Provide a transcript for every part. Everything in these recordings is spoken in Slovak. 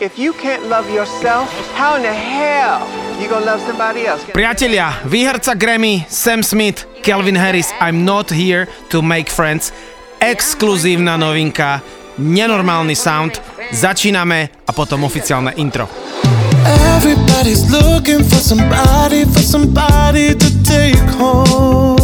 If you can't love yourself, how in the hell you gonna love somebody else? Priatelia, výherca Grammy, Sam Smith, Kelvin Harris, I'm not here to make friends. Exkluzívna novinka, nenormálny sound. Začíname a potom oficiálne intro. Everybody's looking for somebody, for somebody to take home.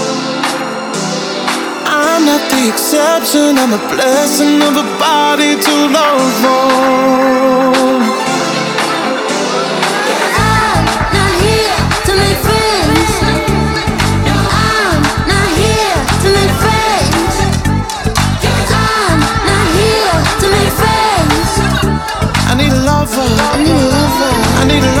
The exception, I'm a blessing of a body to love. I'm not here to make friends. No, I'm not here to make friends. I'm not here to make friends. I need a lover, I need a lover. I need a lover,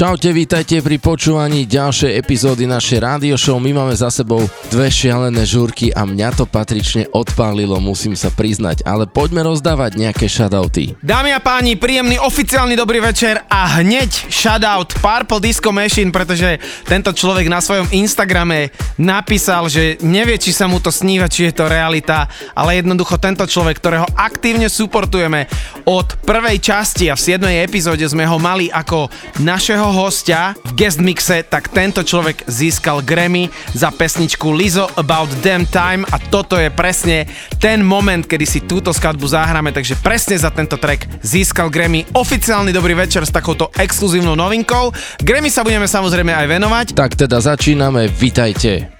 Čaute, vítajte pri počúvaní ďalšej epizódy našej rádio show. My máme za sebou dve šialené žúrky a mňa to patrične odpálilo, musím sa priznať. Ale poďme rozdávať nejaké shoutouty. Dámy a páni, príjemný oficiálny dobrý večer a hneď shoutout Purple Disco Machine, pretože tento človek na svojom Instagrame napísal, že nevie, či sa mu to sníva, či je to realita, ale jednoducho tento človek, ktorého aktívne suportujeme od prvej časti a v 7. epizóde sme ho mali ako našeho hostia v guest mixe, tak tento človek získal Grammy za pesničku Lizo About Damn Time a toto je presne ten moment, kedy si túto skladbu zahráme, takže presne za tento track získal Grammy oficiálny dobrý večer s takouto exkluzívnou novinkou. Grammy sa budeme samozrejme aj venovať. Tak teda začíname, vitajte.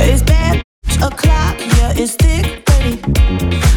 It's bad o'clock, yeah, it's thick, ready.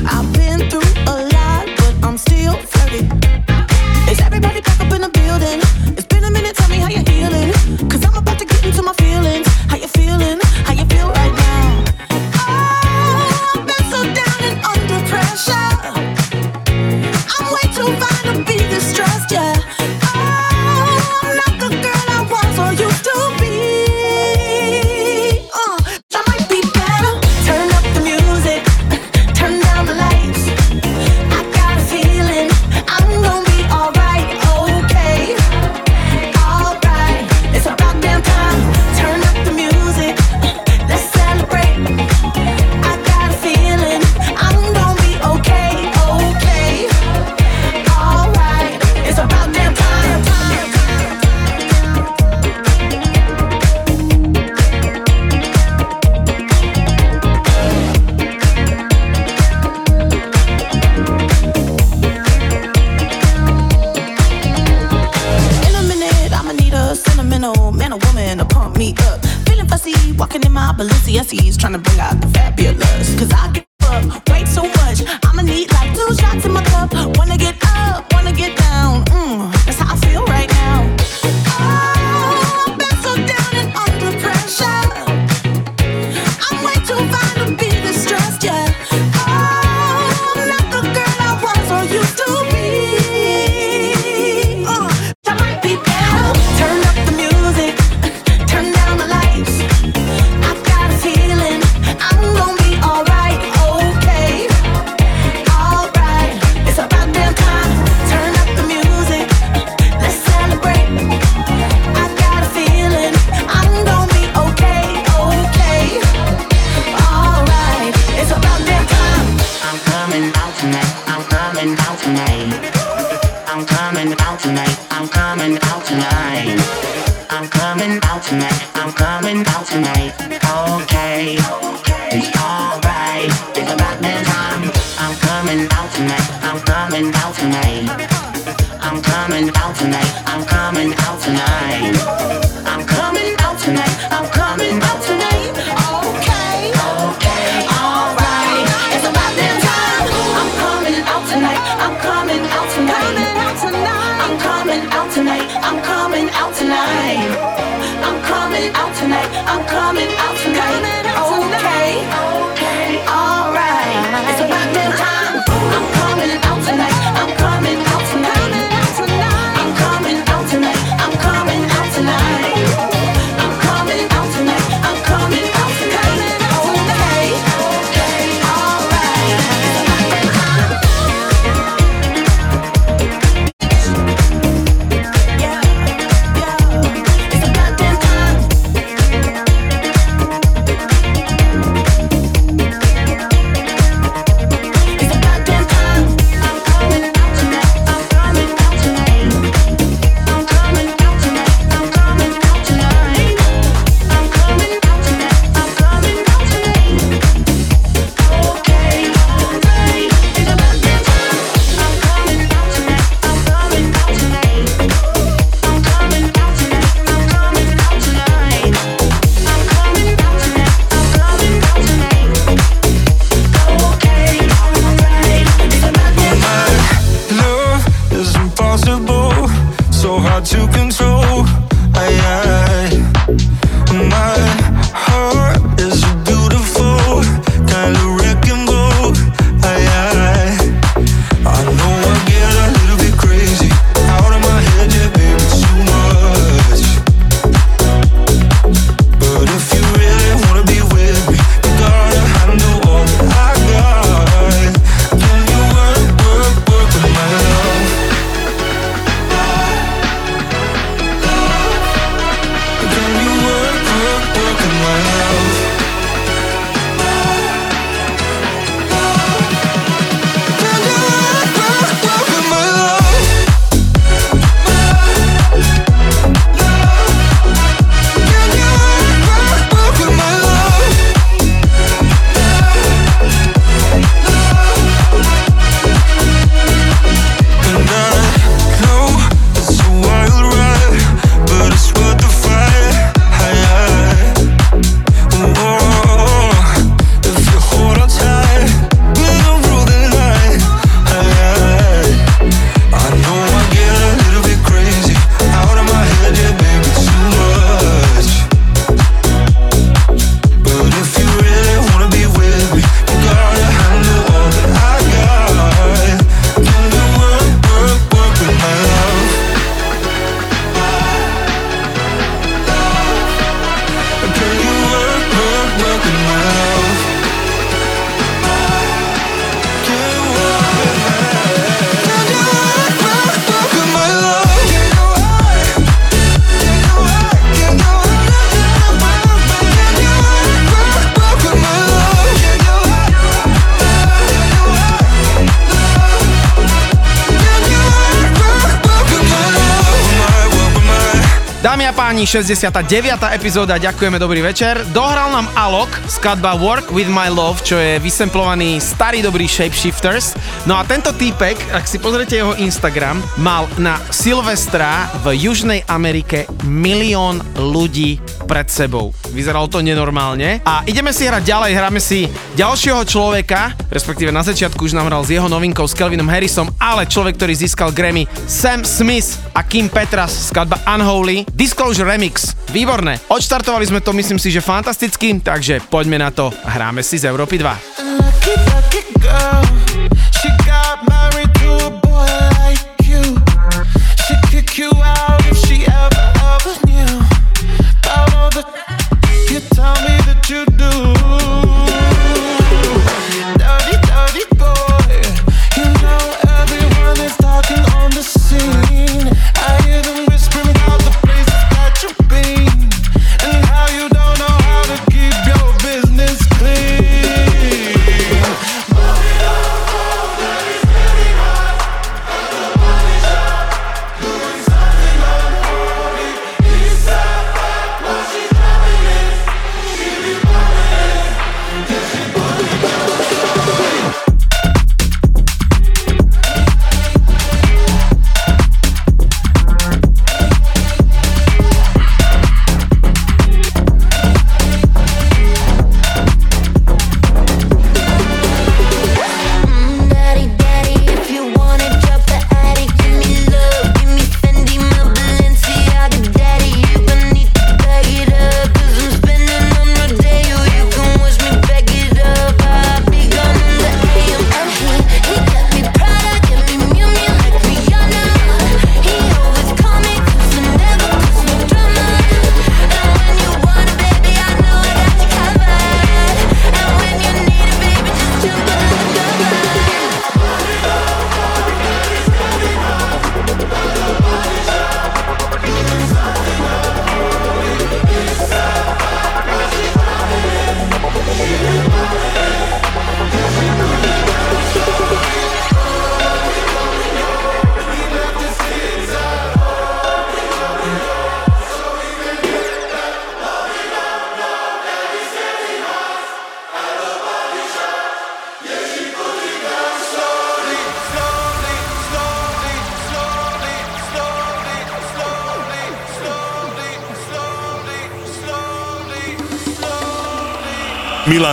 páni, 69. epizóda, ďakujeme, dobrý večer. Dohral nám Alok, skladba Work With My Love, čo je vysemplovaný starý dobrý Shapeshifters. No a tento týpek, ak si pozrete jeho Instagram, mal na Silvestra v Južnej Amerike milión ľudí pred sebou vyzeralo to nenormálne. A ideme si hrať ďalej, hráme si ďalšieho človeka, respektíve na začiatku už nám hral s jeho novinkou s Kelvinom Harrisom, ale človek, ktorý získal Grammy, Sam Smith a Kim Petras, skladba Unholy, Disclosure Remix. Výborné. Odštartovali sme to, myslím si, že fantasticky, takže poďme na to. Hráme si z Európy 2. Lucky, lucky girl.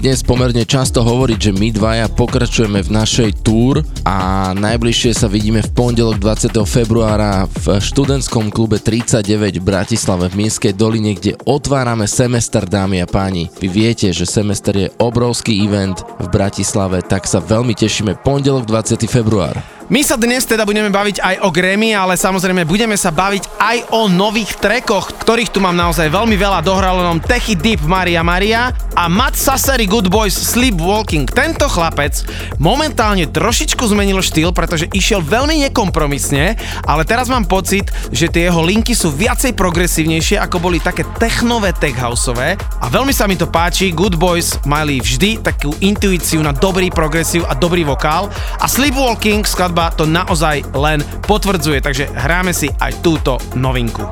Dnes pomerne často hovoriť, že my dvaja pokračujeme v našej túr a najbližšie sa vidíme v pondelok 20. februára v študentskom klube 39 v Bratislave v Mieskej doline, kde otvárame semester, dámy a páni. Vy viete, že semester je obrovský event v Bratislave, tak sa veľmi tešíme pondelok 20. február. My sa dnes teda budeme baviť aj o Grammy, ale samozrejme budeme sa baviť aj o nových trekoch, ktorých tu mám naozaj veľmi veľa. Dohral nám Techy Deep Maria Maria a Matt Sassari Good Boys Sleepwalking. Tento chlapec momentálne trošičku zmenil štýl, pretože išiel veľmi nekompromisne, ale teraz mám pocit, že tie jeho linky sú viacej progresívnejšie, ako boli také technové tech a veľmi sa mi to páči. Good Boys mali vždy takú intuíciu na dobrý progresív a dobrý vokál a Sleepwalking skladba to naozaj len potvrdzuje, takže hráme si aj túto novinku.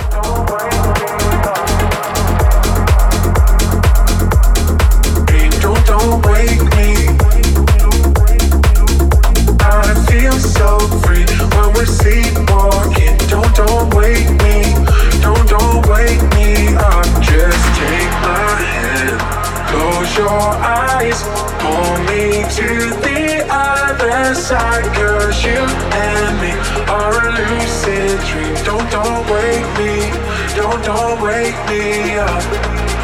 Your eyes. Pull me to the other side. Cause you and me are a lucid dream. Don't, don't wake me. Don't, don't wake me up.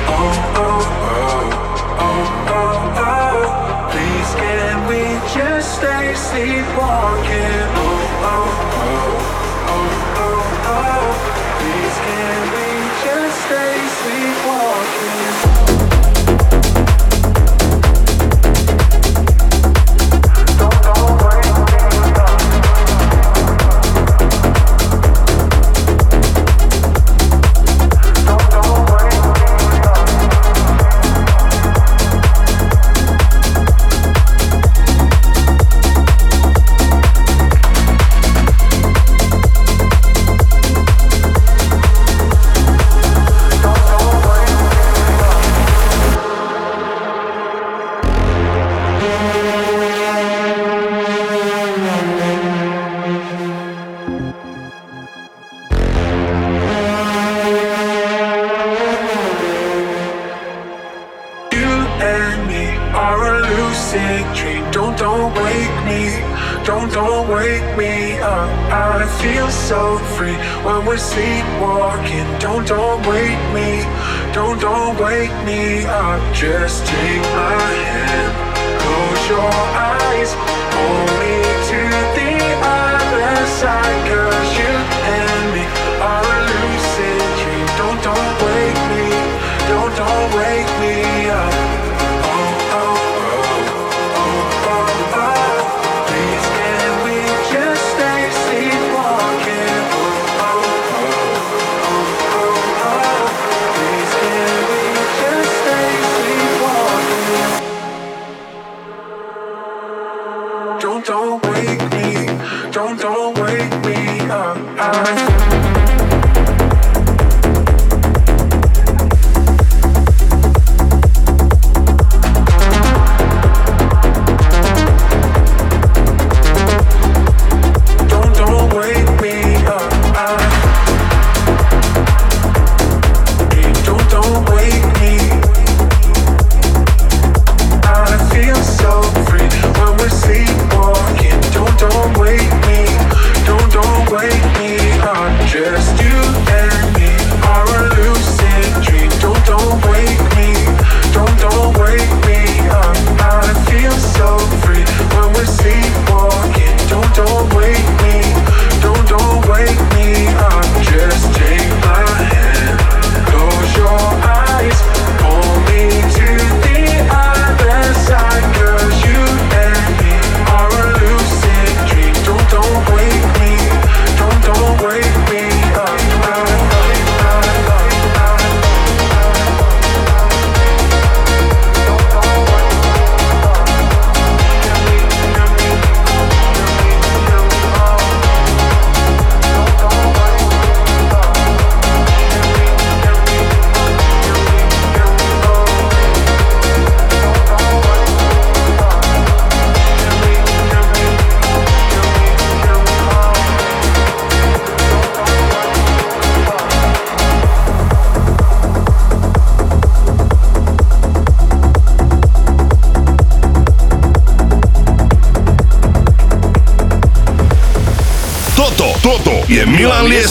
Oh, oh, oh. Oh, oh, oh, please can we just stay sleepwalking? Oh, oh, oh, oh, oh, oh, please can we just stay sleepwalking? So free when we're sleepwalking. Don't, don't wake me. Don't, don't wake me up. Just take my hand. Close your eyes. Pull me to the other side. Cause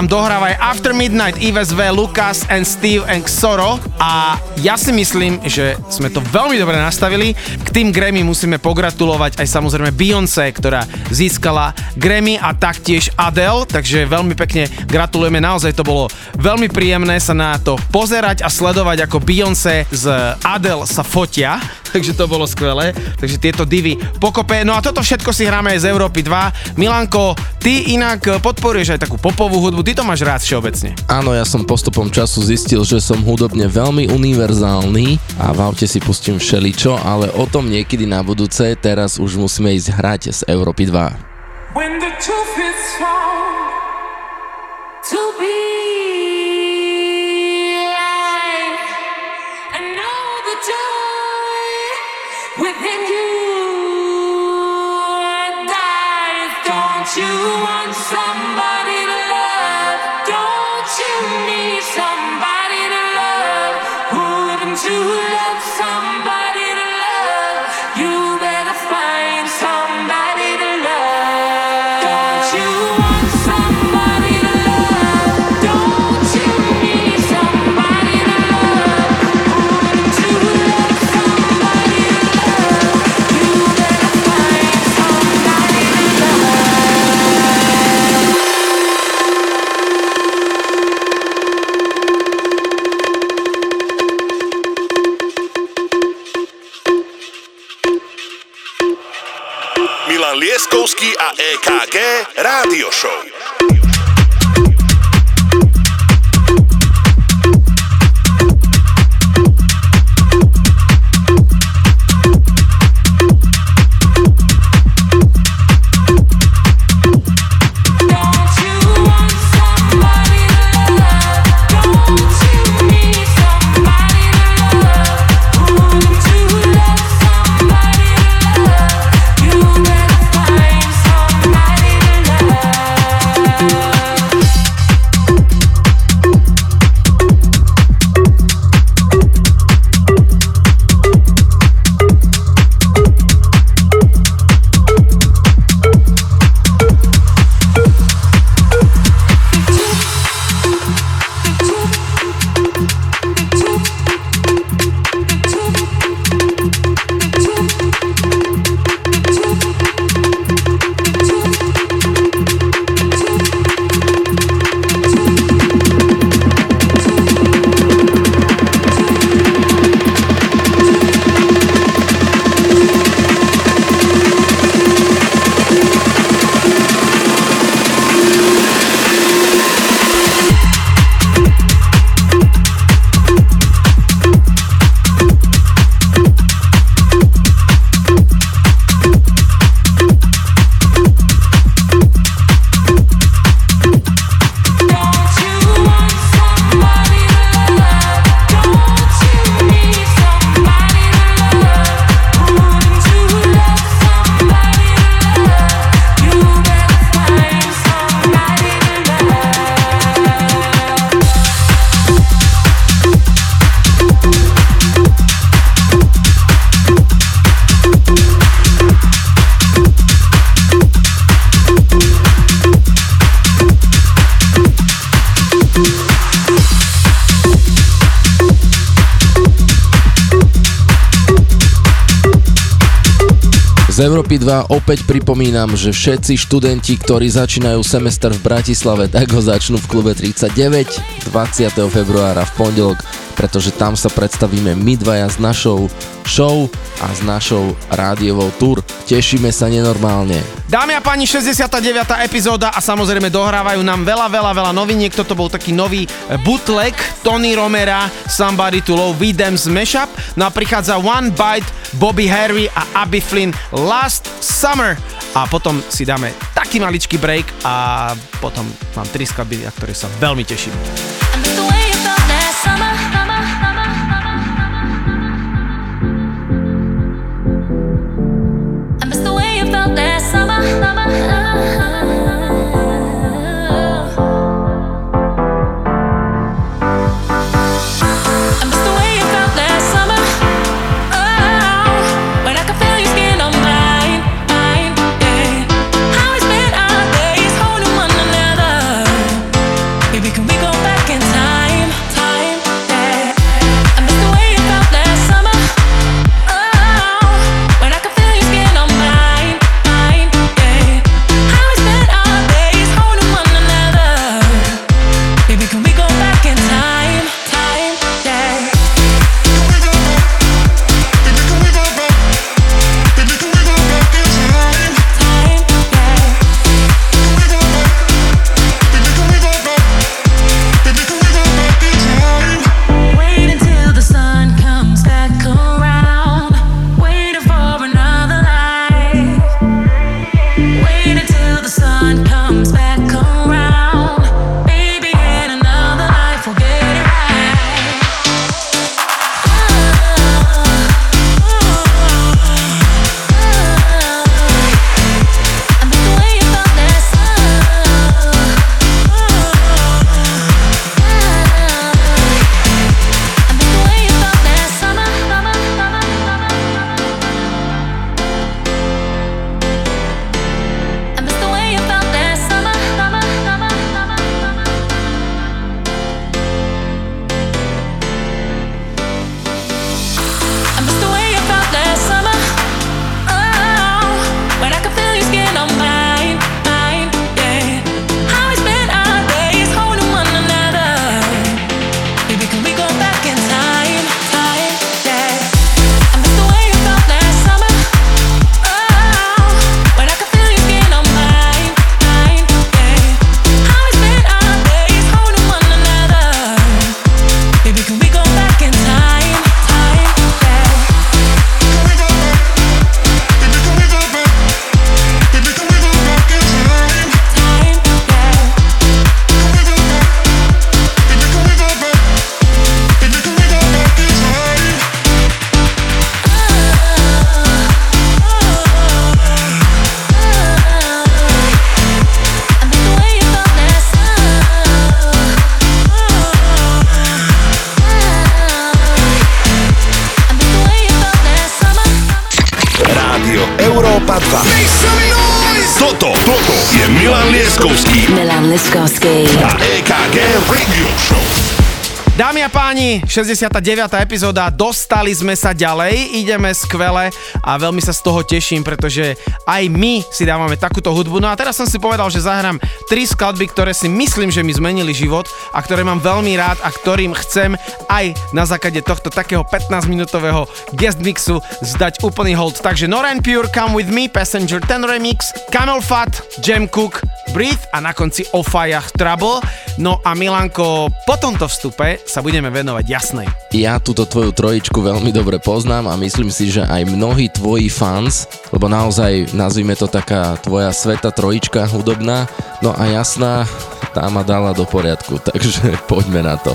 nám dohráva After Midnight, IVSV, Lucas and Steve and Xoro a ja si myslím, že sme to veľmi dobre nastavili. K tým Grammy musíme pogratulovať aj samozrejme Beyoncé, ktorá získala Grammy a taktiež Adele, takže veľmi pekne gratulujeme, naozaj to bolo veľmi príjemné sa na to pozerať a sledovať, ako Beyoncé z Adele sa fotia takže to bolo skvelé. Takže tieto divy pokopé. No a toto všetko si hráme aj z Európy 2. Milanko, Ty inak eh, podporuješ aj takú popovú hudbu, ty to máš rád všeobecne. Áno, ja som postupom času zistil, že som hudobne veľmi univerzálny a v aute si pustím všeličo, ale o tom niekedy na budúce, teraz už musíme ísť hrať z Európy 2. 2 opäť pripomínam, že všetci študenti, ktorí začínajú semester v Bratislave, tak ho začnú v klube 39 20. februára v pondelok, pretože tam sa predstavíme my dvaja s našou show a s našou rádiovou tour. Tešíme sa nenormálne. Dámy a páni, 69. epizóda a samozrejme dohrávajú nám veľa, veľa, veľa noviniek. Toto bol taký nový e, bootleg Tony Romera, Somebody to Love, We Dance Mashup. No a prichádza One Bite, Bobby Harry a Abby Flynn Last Summer. A potom si dáme taký maličký break a potom mám tri skladby, na ktoré sa veľmi teším. 69. epizóda, dostali sme sa ďalej, ideme skvele a veľmi sa z toho teším, pretože aj my si dávame takúto hudbu. No a teraz som si povedal, že zahrám tri skladby, ktoré si myslím, že mi zmenili život a ktoré mám veľmi rád a ktorým chcem aj na základe tohto takého 15-minútového guest mixu zdať úplný hold. Takže Noran Pure, Come With Me, Passenger 10 Remix, Camel Fat, Jam Cook, Breathe a na konci Ofajach Trouble. No a Milanko, po tomto vstupe sa budeme venovať jasnej. Ja túto tvoju trojičku veľmi dobre poznám a myslím si, že aj mnohí tvoji fans, lebo naozaj nazvime to taká tvoja sveta trojička hudobná, no a jasná, tá ma dala do poriadku, takže poďme na to.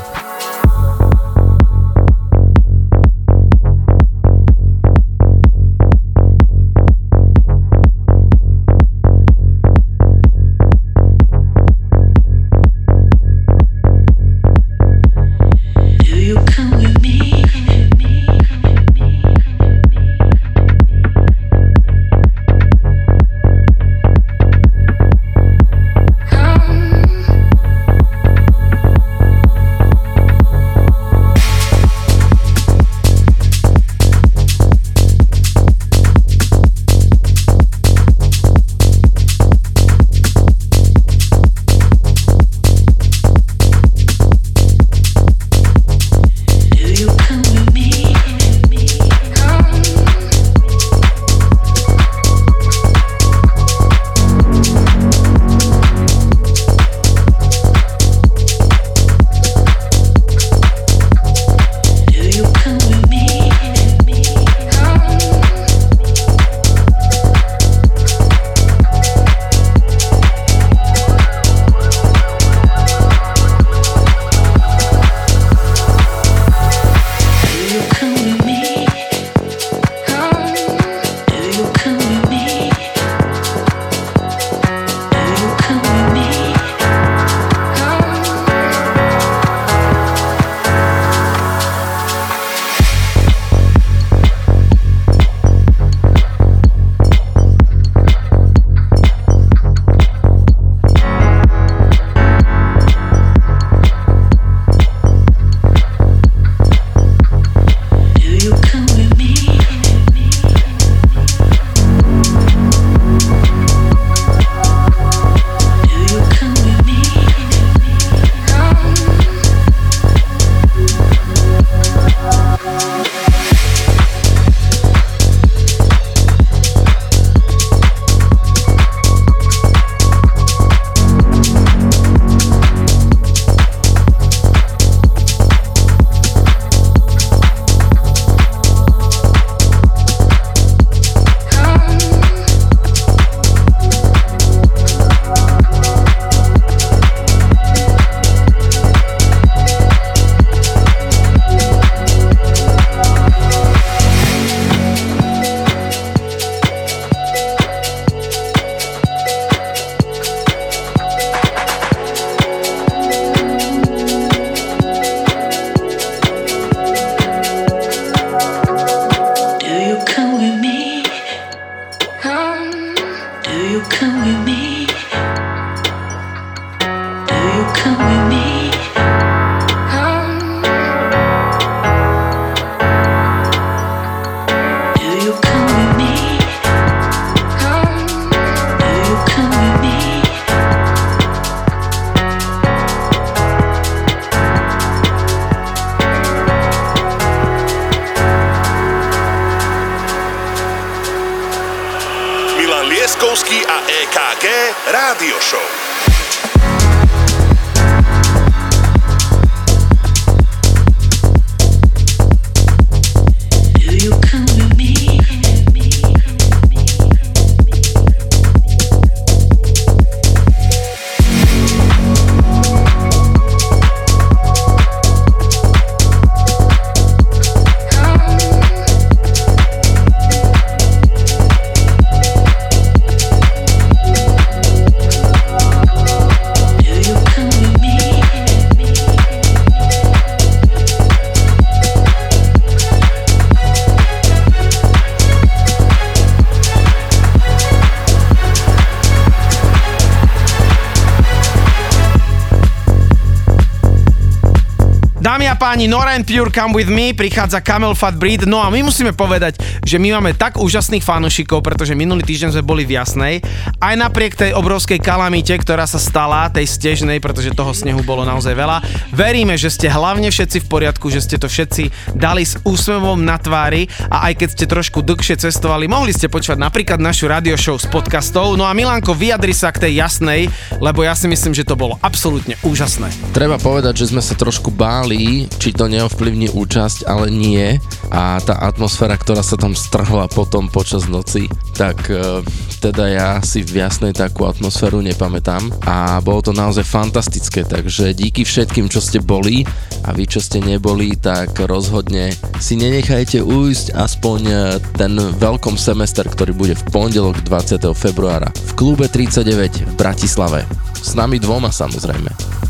Nora and Pure Come With Me, prichádza Camel Fat Breed, no a my musíme povedať, že my máme tak úžasných fanúšikov, pretože minulý týždeň sme boli v Jasnej, aj napriek tej obrovskej kalamite, ktorá sa stala, tej stežnej, pretože toho snehu bolo naozaj veľa. Veríme, že ste hlavne všetci v poriadku, že ste to všetci dali s úsmevom na tvári a aj keď ste trošku dlhšie cestovali, mohli ste počúvať napríklad našu radio show s podcastov. No a Milanko, vyjadri sa k tej Jasnej, lebo ja si myslím, že to bolo absolútne úžasné. Treba povedať, že sme sa trošku báli, či to neovplyvní účasť, ale nie. A tá atmosféra, ktorá sa tam strhla potom počas noci, tak e, teda ja si v jasnej takú atmosféru nepamätám. A bolo to naozaj fantastické, takže díky všetkým, čo ste boli a vy, čo ste neboli, tak rozhodne si nenechajte ujsť aspoň e, ten veľkom semester, ktorý bude v pondelok 20. februára v klube 39 v Bratislave. S nami dvoma samozrejme.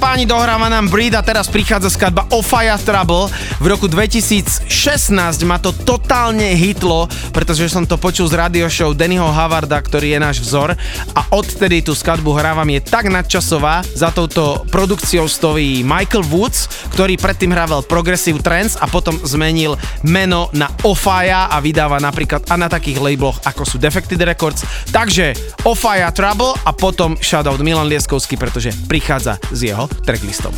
Páni, dohráva nám Breed a teraz prichádza skladba O Fire Trouble. V roku 2016 ma to totálne hitlo, pretože som to počul z radio show Dannyho Havarda, ktorý je náš vzor a odtedy tú skladbu hrávam je tak nadčasová. Za touto produkciou stojí Michael Woods, ktorý predtým hrával Progressive Trance a potom zmenil meno na Ofaya a vydáva napríklad a na takých labeloch ako sú Defected Records. Takže Ofaya Trouble a potom shoutout Milan Lieskovský, pretože prichádza s jeho tracklistom.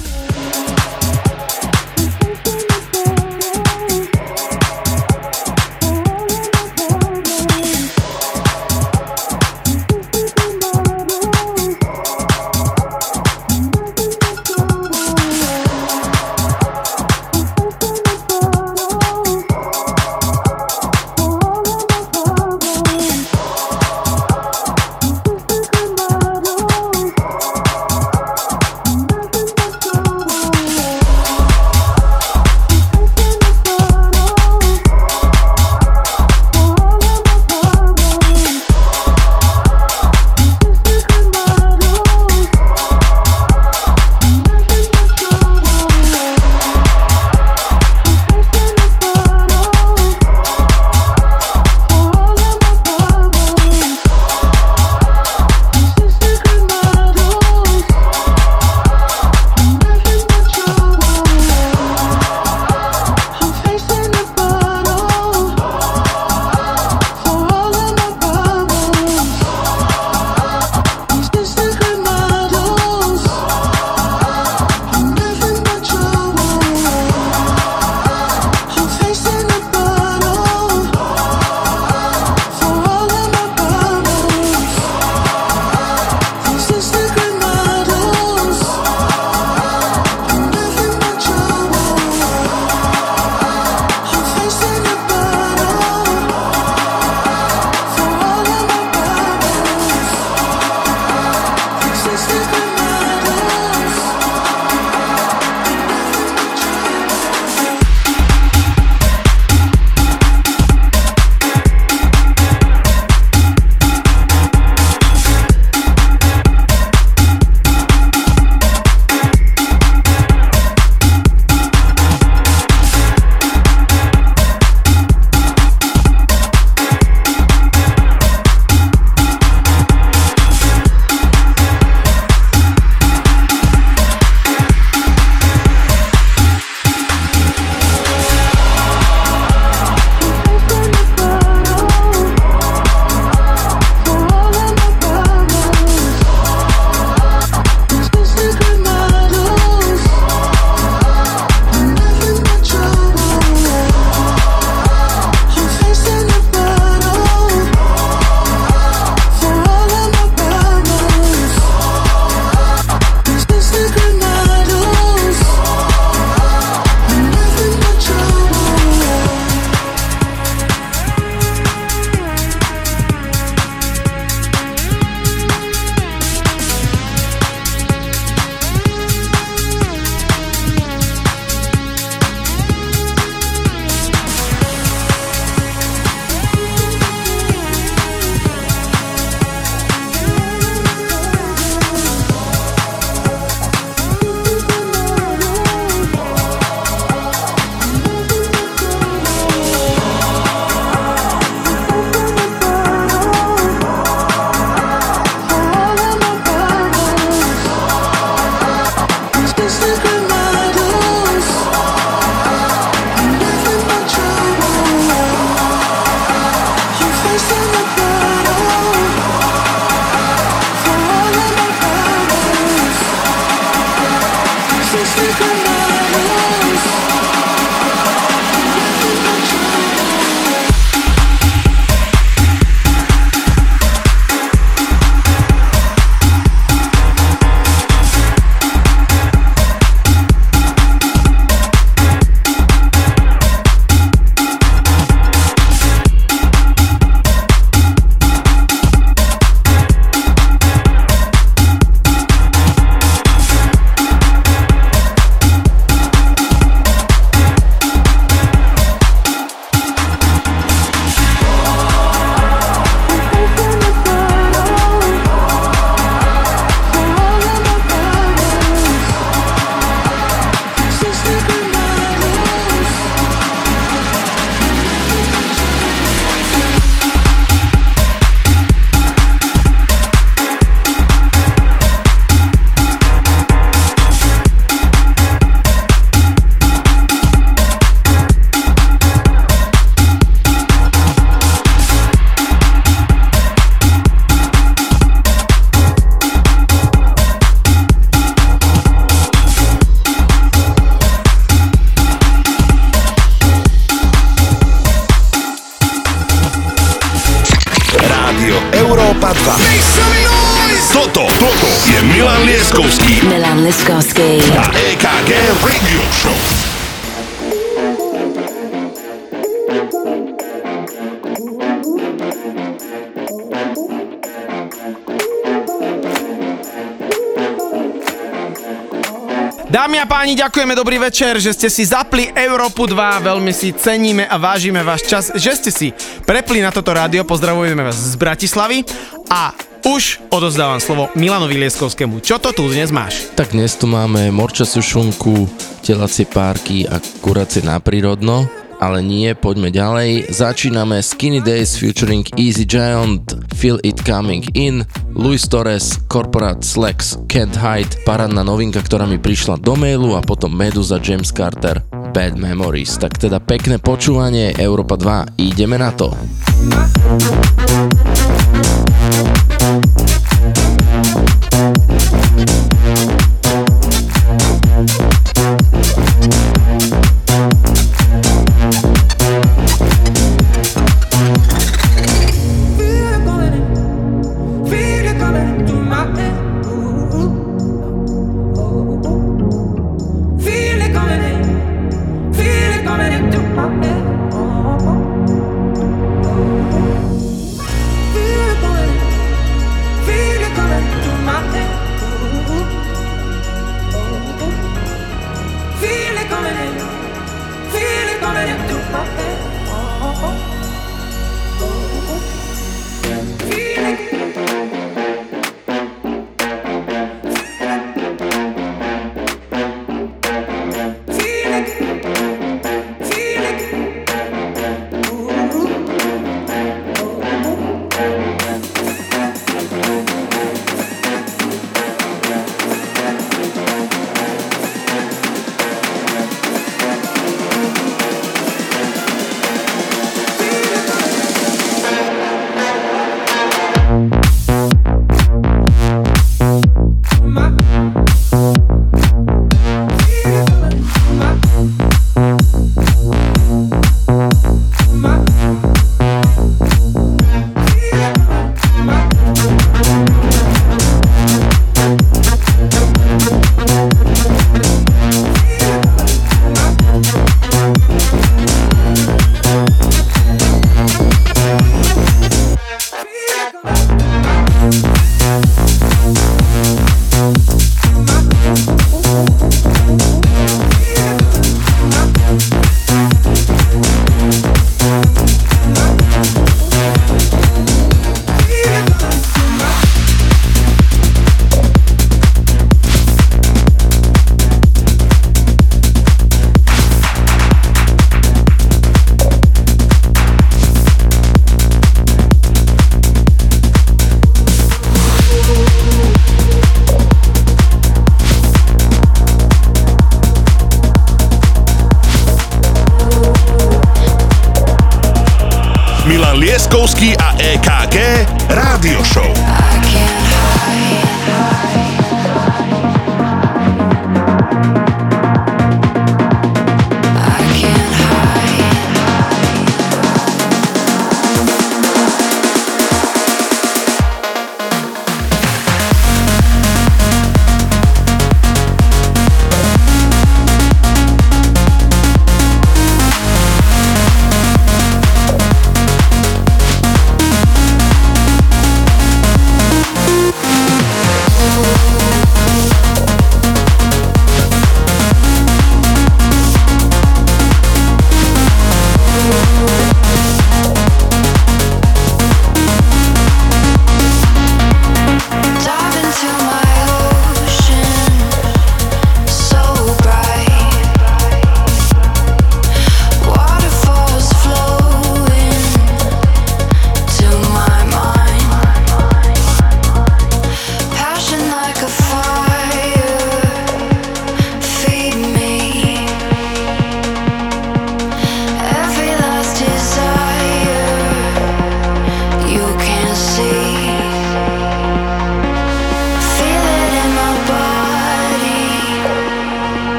Milan Lieskovský Milan Liskovský. a EKG Radio Show. Dámy a páni, ďakujeme, dobrý večer, že ste si zapli Európu 2, veľmi si ceníme a vážime váš čas, že ste si prepli na toto rádio, pozdravujeme vás z Bratislavy a už odozdávam slovo Milanovi Lieskovskému. Čo to tu dnes máš? Tak dnes tu máme morča sušunku, telacie párky a kuracie na prírodno. Ale nie, poďme ďalej. Začíname Skinny Days featuring Easy Giant, Feel It Coming In, Luis Torres, Corporate Slacks, Can't Hide, parádna novinka, ktorá mi prišla do mailu a potom Meduza James Carter, Bad Memories. Tak teda pekné počúvanie, Európa 2, ideme na to.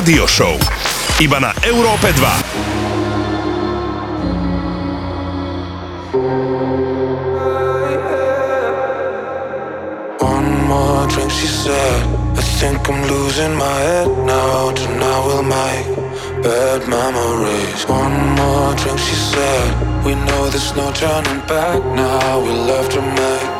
Rádio Show. Iba na Európe 2. One more drink, she said. I think I'm losing my head now. Tonight we'll make bad memories. One more drink, she said. We know there's no turning back now. We love to make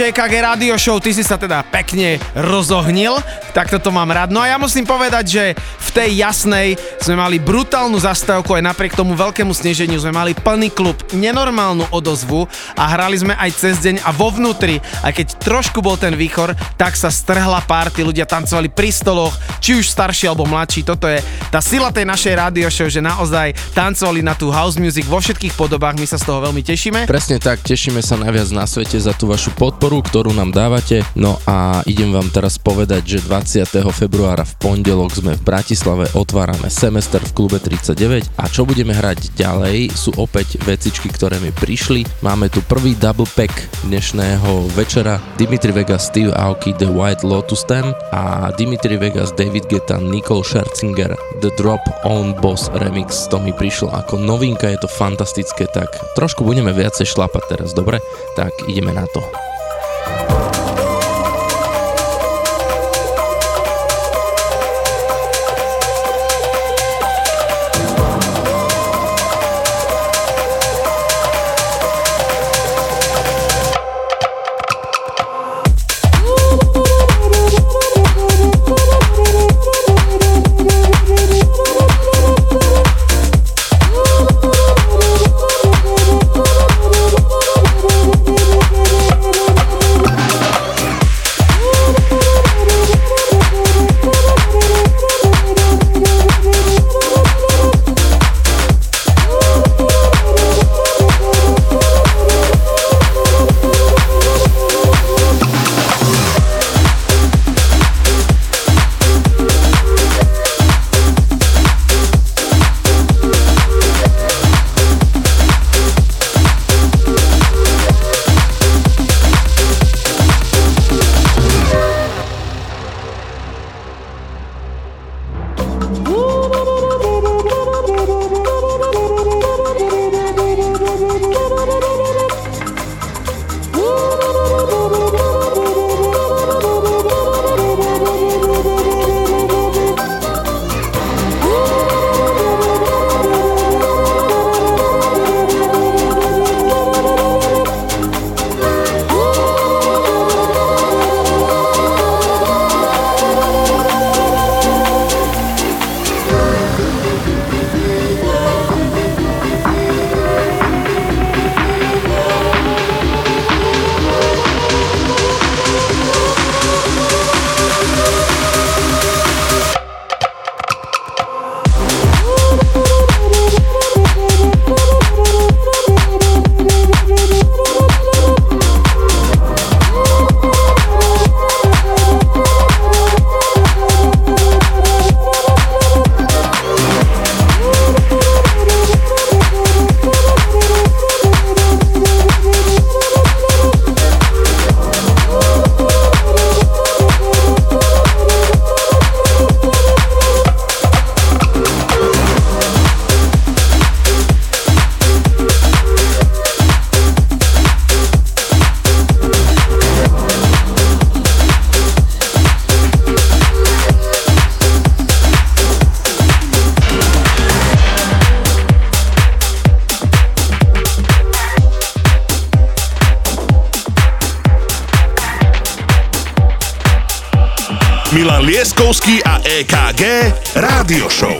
Lieskovský DJ KG Radio Show, ty si sa teda pekne rozohnil, tak toto mám rád. No a ja musím povedať, že v tej jasnej sme mali brutálnu zastávku, aj napriek tomu veľkému sneženiu sme mali plný klub, nenormálnu odozvu a hrali sme aj cez deň a vo vnútri, aj keď trošku bol ten výchor, tak sa strhla party, ľudia tancovali pri stoloch, či už starší alebo mladší, toto je tá sila tej našej radio show, že naozaj tancovali na tú house music vo všetkých podobách, my sa z toho veľmi tešíme. Presne tak, tešíme sa najviac na svete za tú vašu podporu, ktorú nám dávate. No a idem vám teraz povedať, že 20. februára v pondelok sme v Bratislave, otvárame semester v klube 39 a čo budeme hrať ďalej sú opäť vecičky, ktoré mi prišli. Máme tu prvý double pack dnešného večera Dimitri Vegas, Steve Aoki, The White Lotus Ten a Dimitri Vegas, David Geta, Nicole Scherzinger, The Drop On Boss Remix. To mi prišlo ako novinka, je to fantastické, tak trošku budeme viacej šlapať teraz, dobre? Tak ideme na to. Radio Show.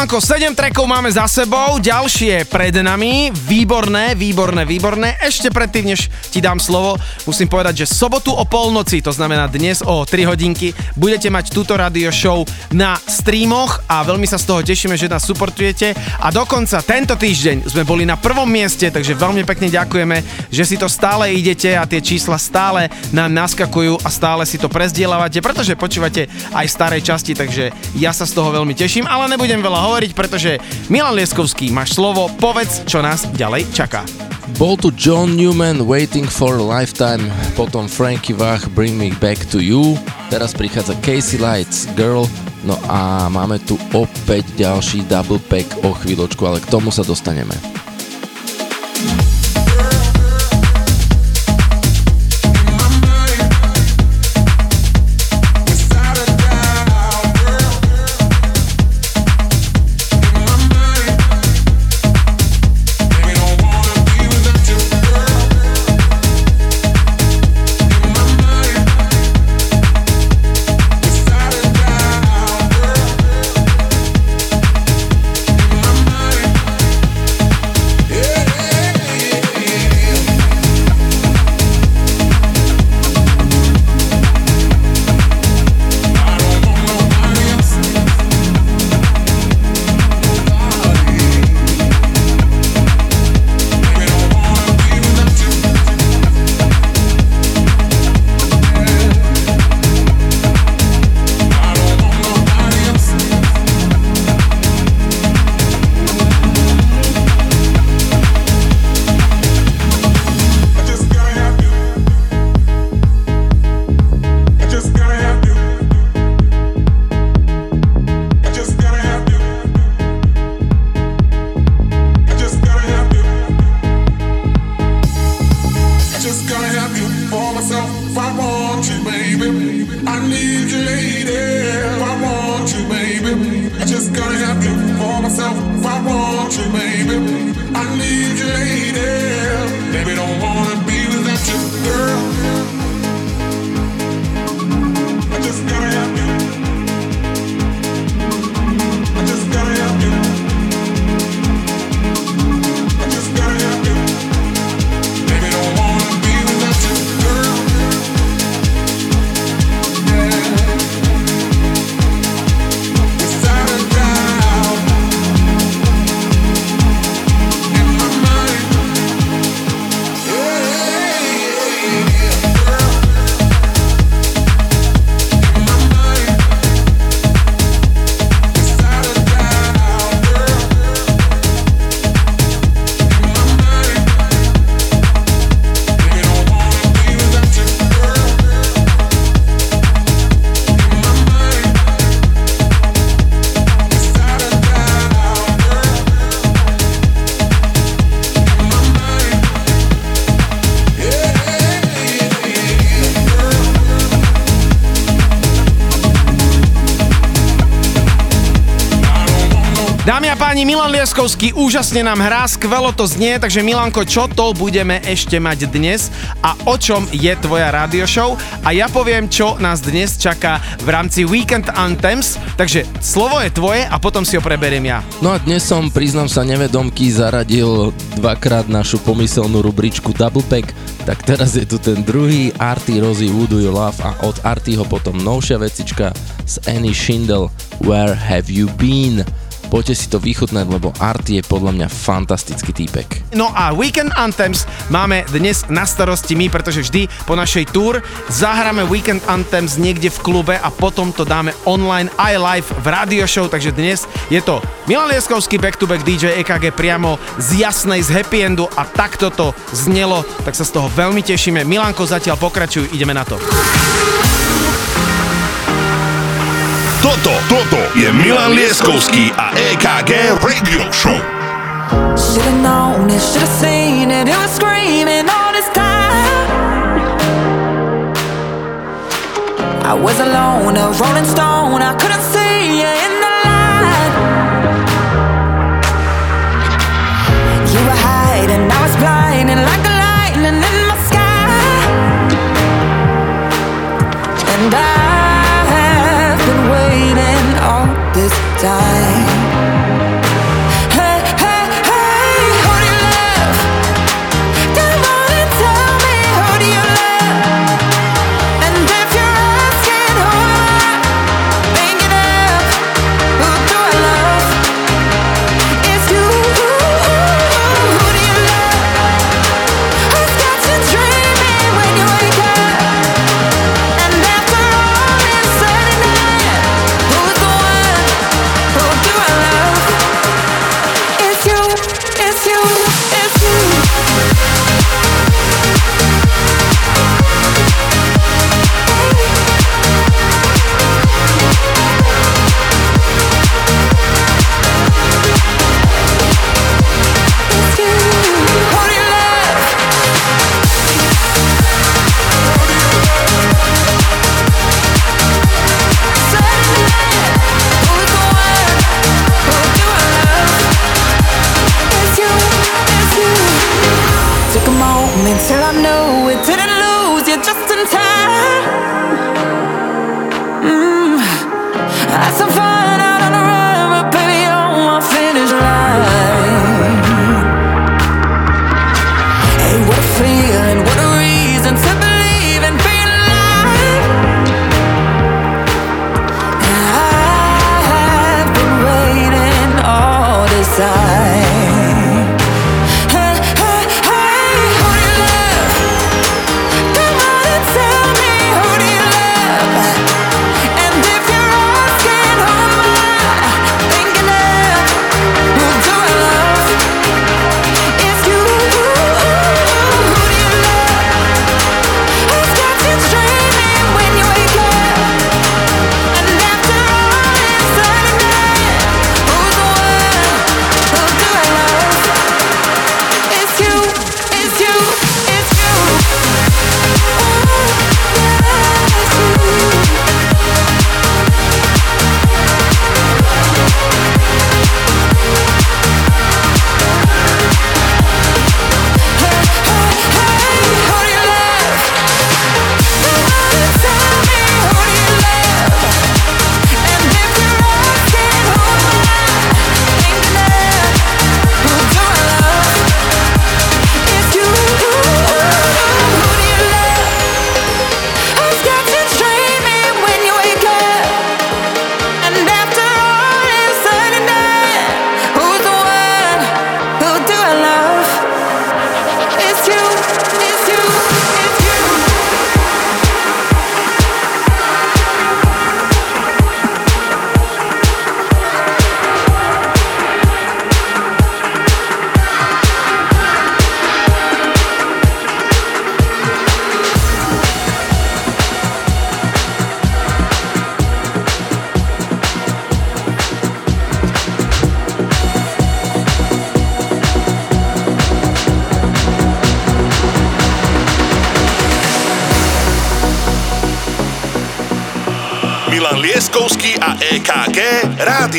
Milanko, 7 trackov máme za sebou, ďalšie pred nami, výborné, výborné, výborné. Ešte predtým, než ti dám slovo, musím povedať, že sobotu o polnoci, to znamená dnes o 3 hodinky, budete mať túto radio show na streamoch a veľmi sa z toho tešíme, že nás supportujete. A dokonca tento týždeň sme boli na prvom mieste, takže veľmi pekne ďakujeme, že si to stále idete a tie čísla stále nám naskakujú a stále si to prezdielávate, pretože počúvate aj v starej časti, takže ja sa z toho veľmi teším, ale nebudem veľa hovoriť, pretože Milan Lieskovský, máš slovo, povedz, čo nás ďalej čaká. Bol tu John Newman, Waiting for a Lifetime, potom Frankie Wach, Bring Me Back to You, teraz prichádza Casey Lights, Girl, no a máme tu opäť ďalší double pack o chvíľočku, ale k tomu sa dostaneme. Páni, Milan Lieskovský úžasne nám hrá, skvelo to znie, takže Milanko, čo to budeme ešte mať dnes a o čom je tvoja radio show? A ja poviem, čo nás dnes čaká v rámci Weekend Anthems, takže slovo je tvoje a potom si ho preberiem ja. No a dnes som, priznám sa, nevedomky zaradil dvakrát našu pomyselnú rubričku Double Pack, tak teraz je tu ten druhý Arty Rozy Would You Love a od Artyho potom novšia vecička z Annie Schindel Where Have You Been? Poďte si to vychutnať, lebo Arty je podľa mňa fantastický týpek. No a Weekend Anthems máme dnes na starosti my, pretože vždy po našej tour zahráme Weekend Anthems niekde v klube a potom to dáme online aj live v radio show, takže dnes je to Milan Lieskovský back to back DJ EKG priamo z Jasnej, z Happy Endu a takto to znelo, tak sa z toho veľmi tešíme. Milanko, zatiaľ pokračuj, ideme na to. Toto, toto je Milan Lieskovský a EKG Radio Show. Should've known it, should've seen it. It was screaming all this time. I was alone, a rolling stone. I couldn't see you in the light. You were hiding, I was blinding like a lightning in my sky. And I have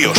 Rádio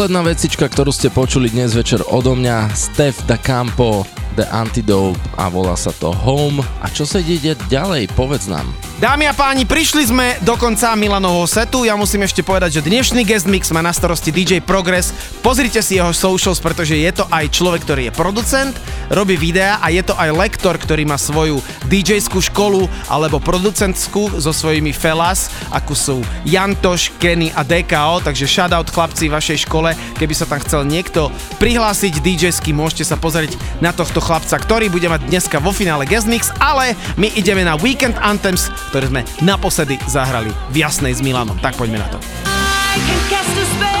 Posledná vecička, ktorú ste počuli dnes večer odo mňa, Steph Da Campo, The Antidote a volá sa to Home. A čo sa ide ďalej? Povedz nám. Dámy a páni, prišli sme do konca Milanovho setu. Ja musím ešte povedať, že dnešný guest mix má na starosti DJ Progress. Pozrite si jeho socials, pretože je to aj človek, ktorý je producent, robí videá a je to aj lektor, ktorý má svoju DJ-skú školu alebo producentskú so svojimi felas, ako sú Jantoš, Kenny a DKO, takže shoutout chlapci vašej škole. Keby sa tam chcel niekto prihlásiť DJ-sky, môžete sa pozrieť na tohto chlapca, ktorý bude mať dneska vo finále guest mix, ale my ideme na Weekend Anthems, ktoré sme naposledy zahrali v Jasnej s Milanom. Tak poďme na to. I can cast a spell.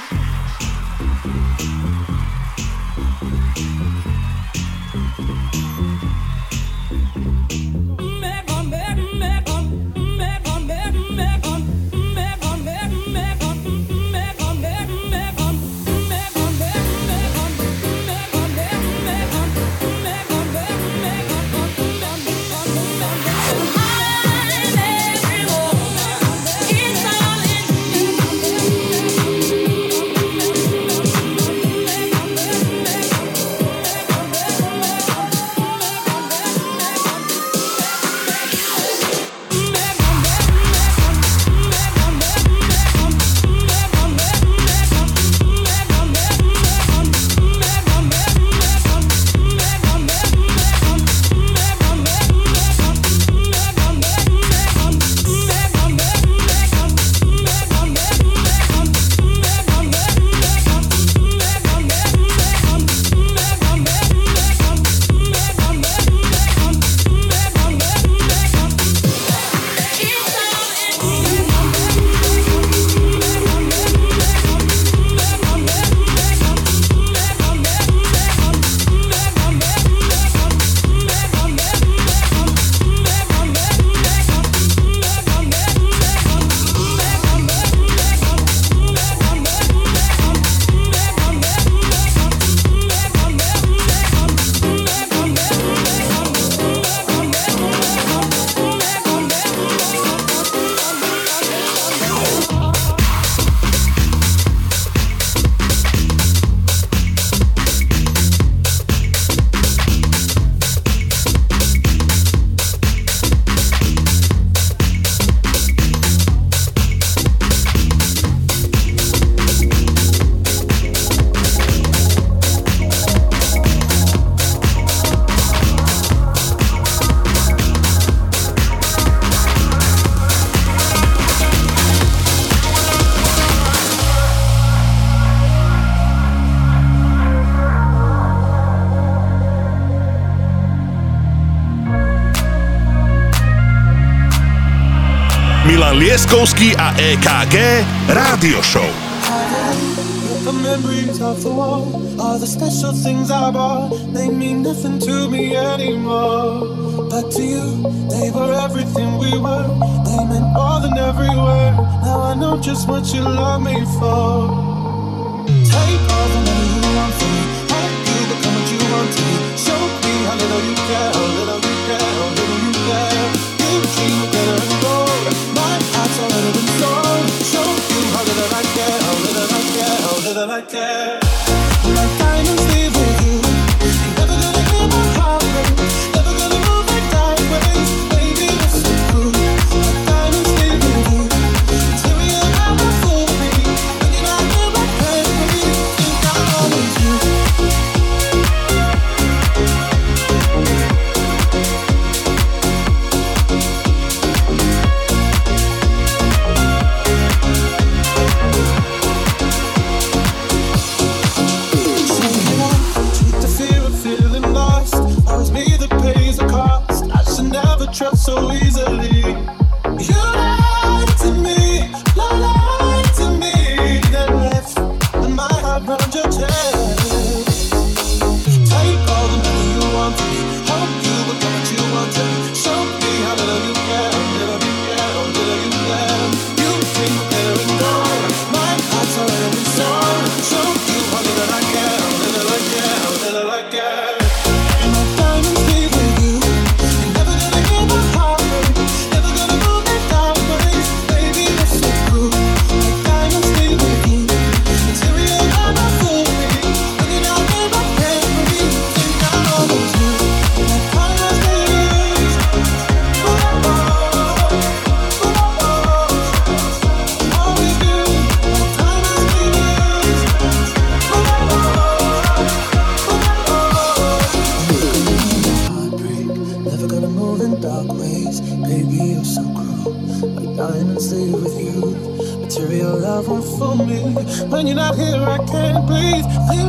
Rakovský a EKG Rádio Show. The memories of the the special things I bought. They mean nothing to me anymore. But to you, they were everything we were. They meant more than. Now I know just what you love me for. Can't breathe.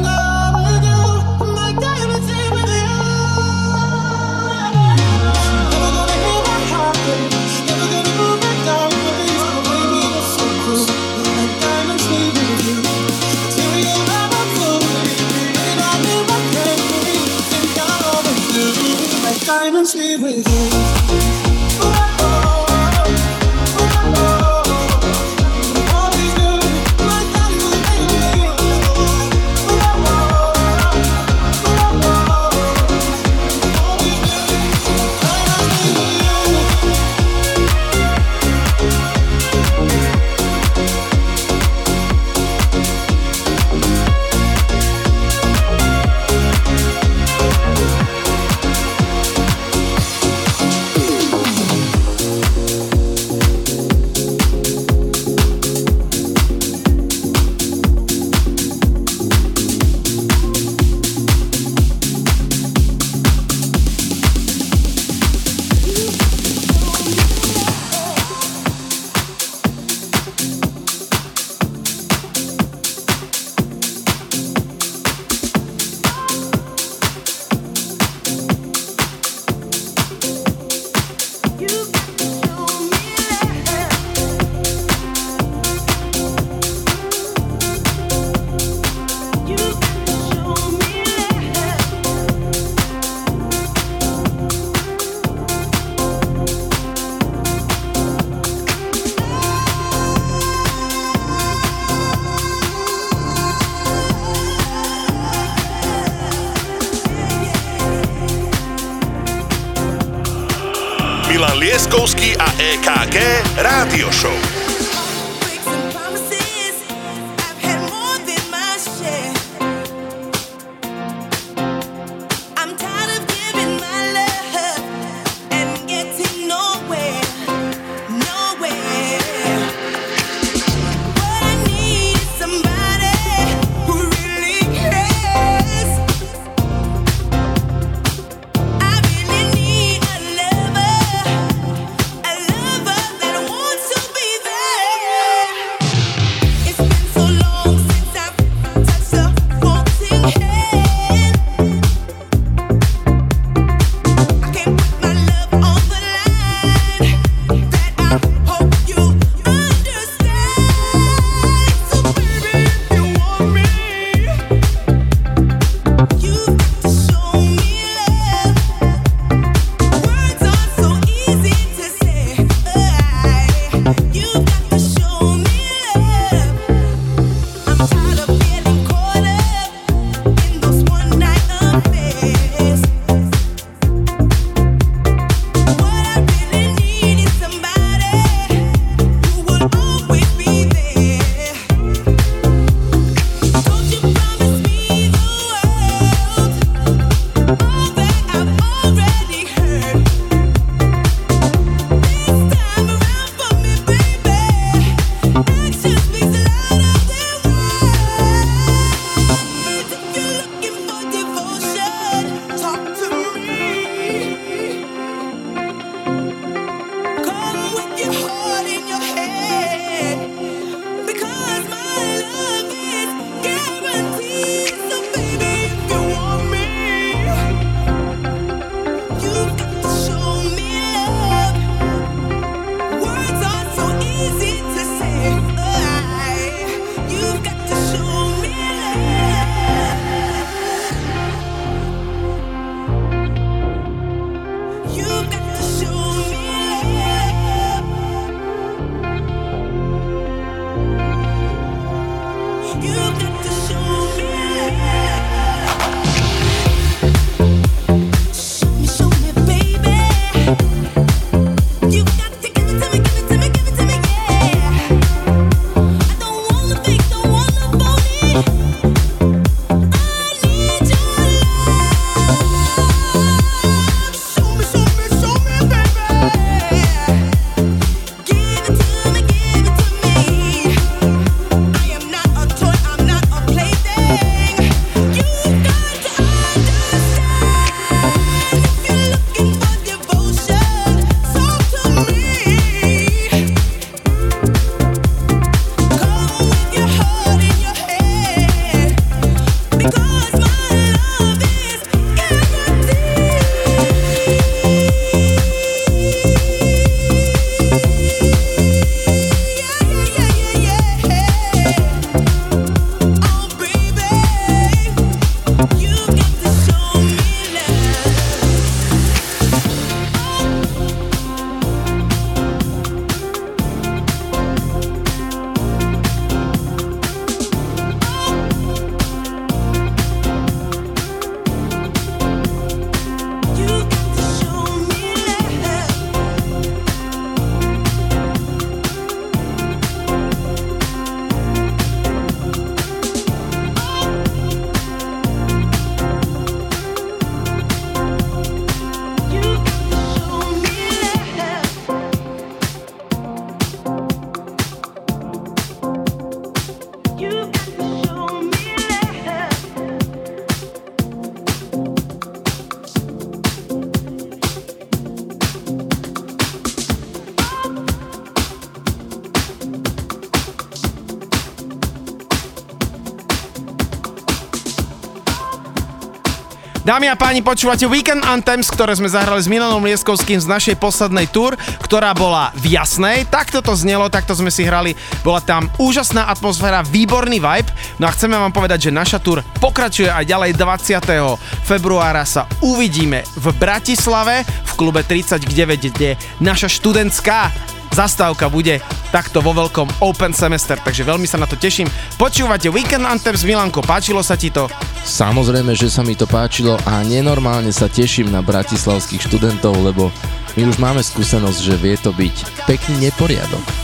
Dámy a páni, počúvate Weekend Anthems, ktoré sme zahrali s Milanom Lieskovským z našej poslednej tour, ktorá bola v Jasnej. Takto to znelo, takto sme si hrali. Bola tam úžasná atmosféra, výborný vibe. No a chceme vám povedať, že naša tour pokračuje aj ďalej 20. februára sa uvidíme v Bratislave v klube 39, kde naša študentská zastávka bude takto vo veľkom open semester, takže veľmi sa na to teším. Počúvate Weekend Anthems, Milanko, páčilo sa ti to? Samozrejme, že sa mi to páčilo a nenormálne sa teším na bratislavských študentov, lebo my už máme skúsenosť, že vie to byť pekný neporiadok.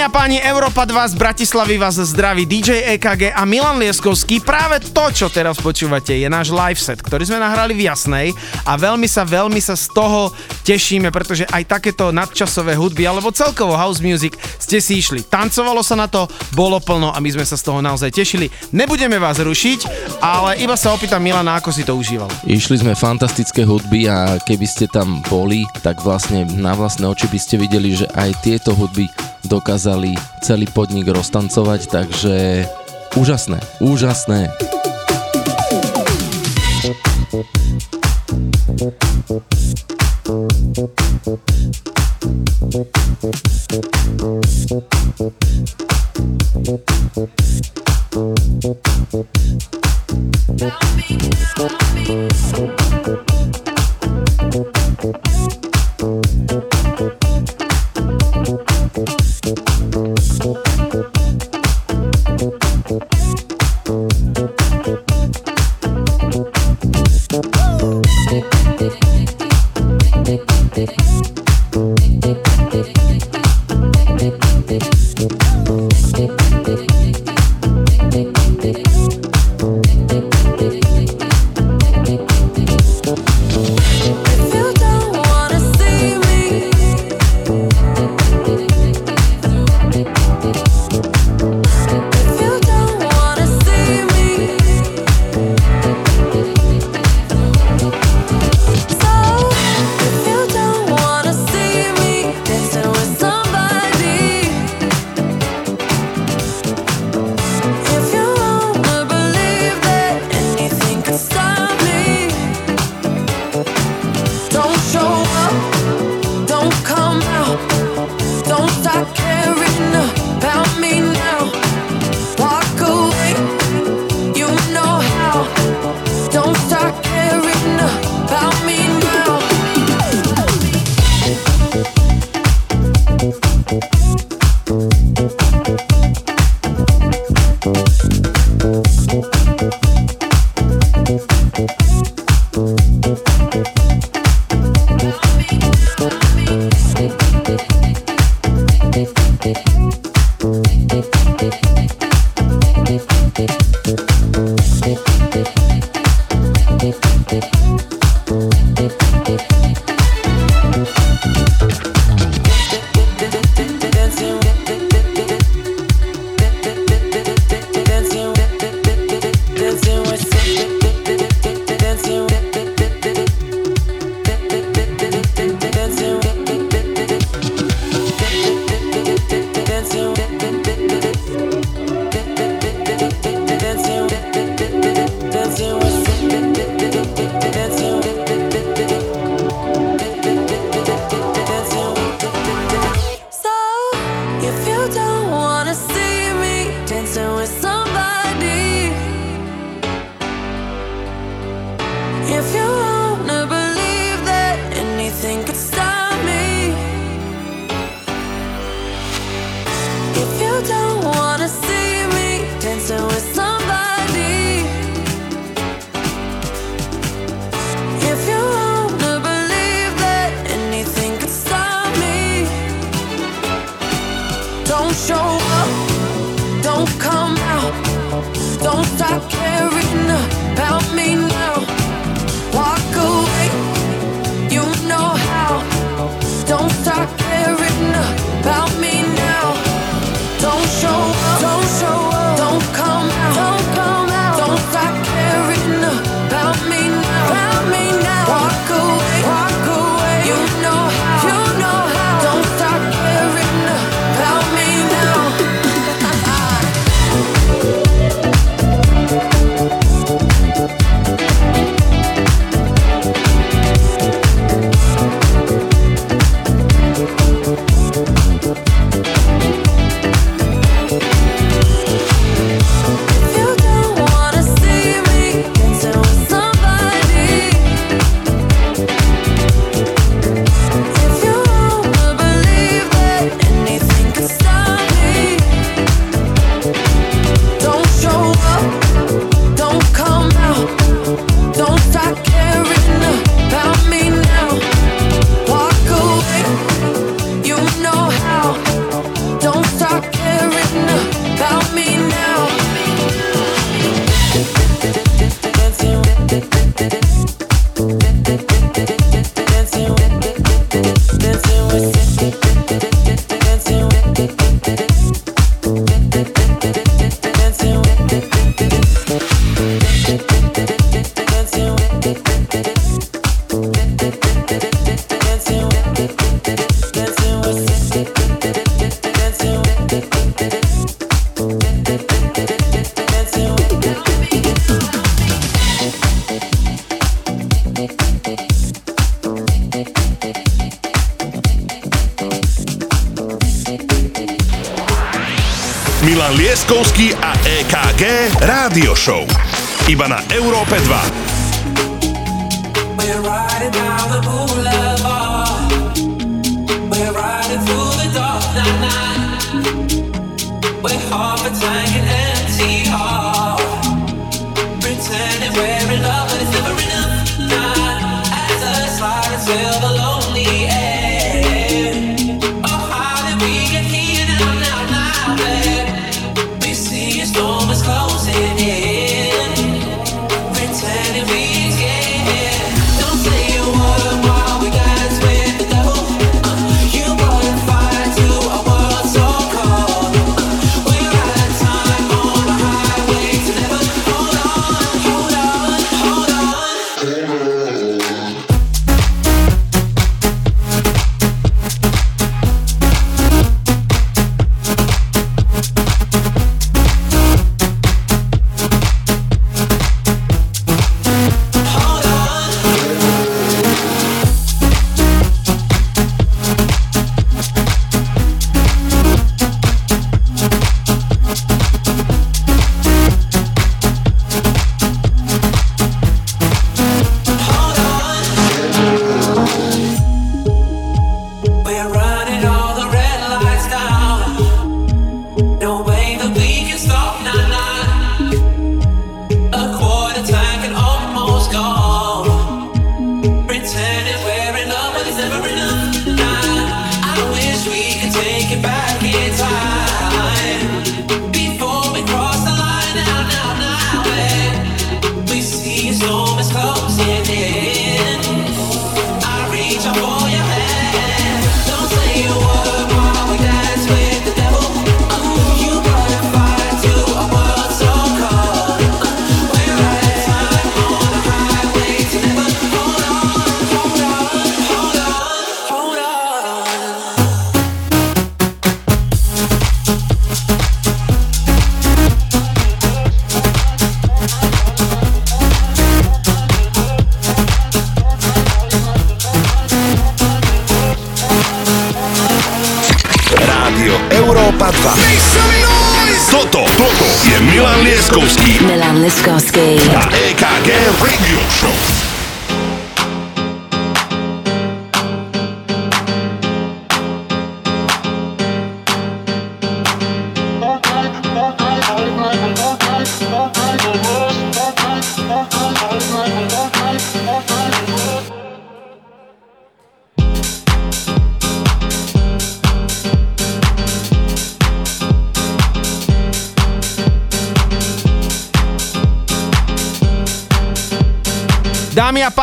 Dámy a páni, Európa 2 z Bratislavy vás zdraví DJ EKG a Milan Lieskovský. Práve to, čo teraz počúvate, je náš live set, ktorý sme nahrali v Jasnej a veľmi sa, veľmi sa z toho tešíme, pretože aj takéto nadčasové hudby alebo celkovo house music ste si išli. Tancovalo sa na to, bolo plno a my sme sa z toho naozaj tešili. Nebudeme vás rušiť, ale iba sa opýtam Milana, ako si to užíval. Išli sme fantastické hudby a keby ste tam boli, tak vlastne na vlastné oči by ste videli, že aj tieto hudby dokázali celý podnik roztancovať, takže úžasné, úžasné. If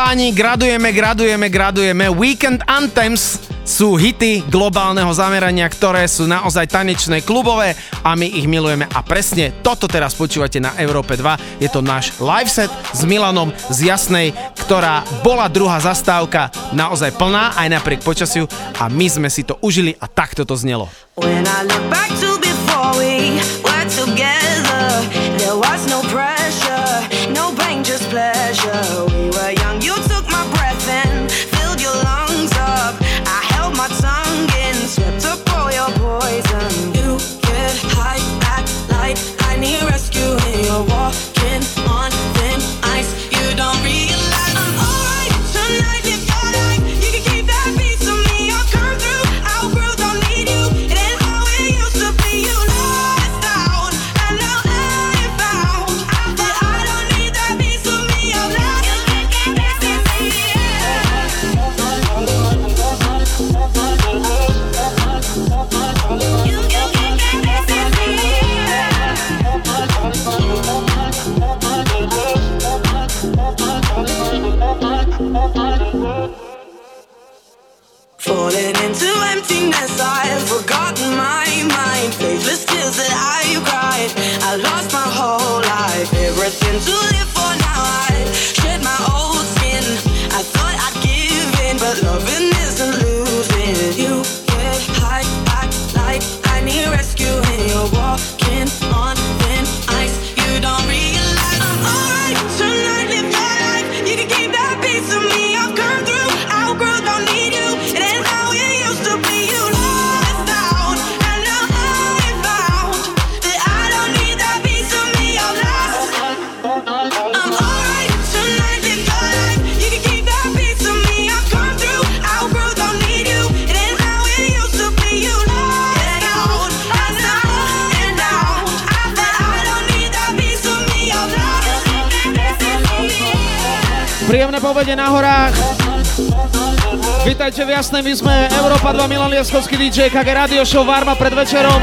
páni, gradujeme, gradujeme, gradujeme. Weekend Anthems sú hity globálneho zamerania, ktoré sú naozaj tanečné, klubové a my ich milujeme. A presne toto teraz počúvate na Európe 2. Je to náš live set s Milanom z Jasnej, ktorá bola druhá zastávka naozaj plná aj napriek počasiu a my sme si to užili a takto to znelo. When I look back to povede na horách. Vítajte v Jasnej, my sme Európa 2, Milan Lieskovský DJ, KG Radio Show, Varma pred večerom.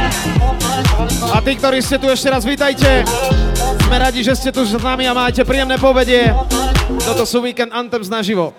A tí, ktorí ste tu ešte raz, vítajte. Sme radi, že ste tu s nami a máte príjemné povedie. Toto sú Weekend Anthems naživo.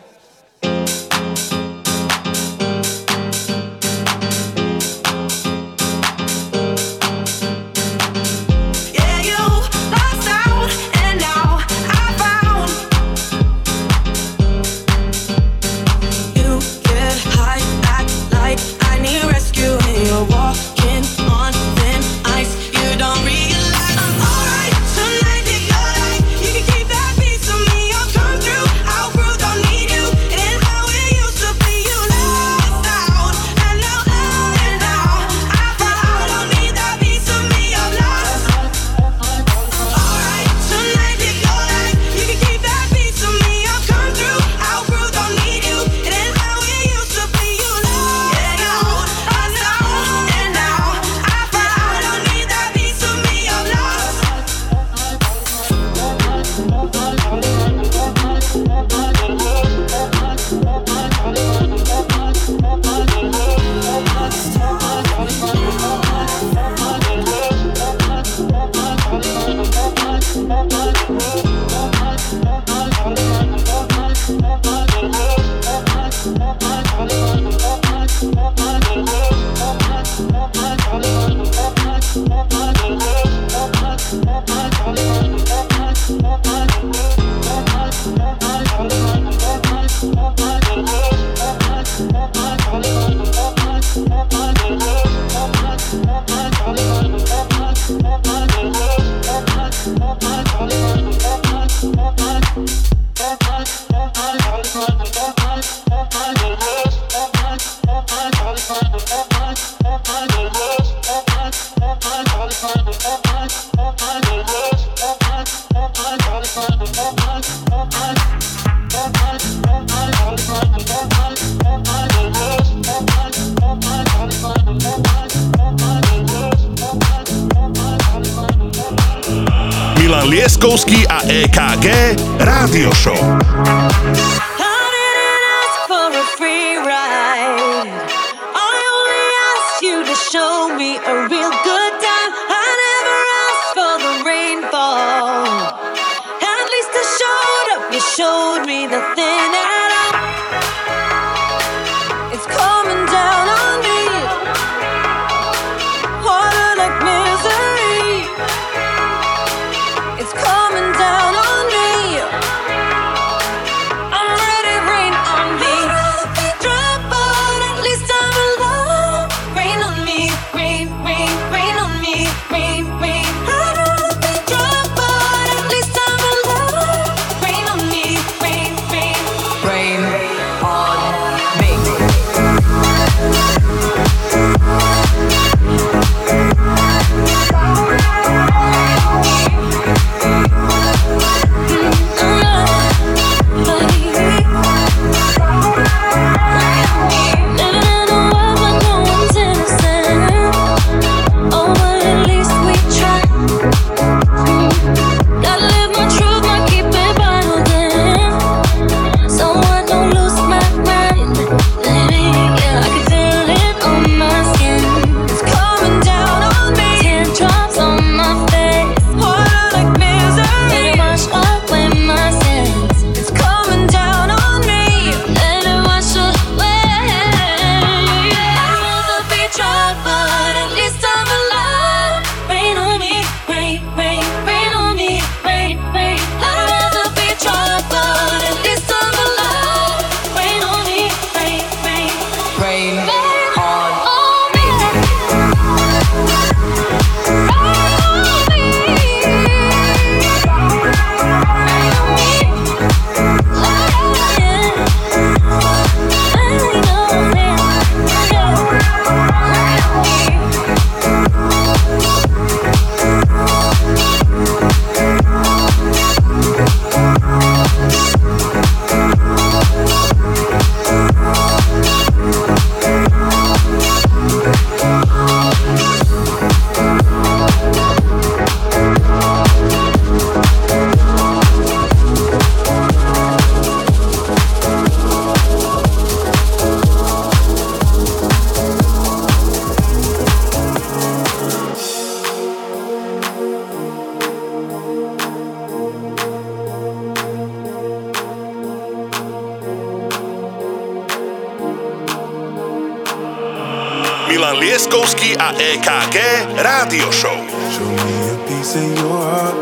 Milan Lieskovský a EKG Rádio Show. Show me a piece of your heart.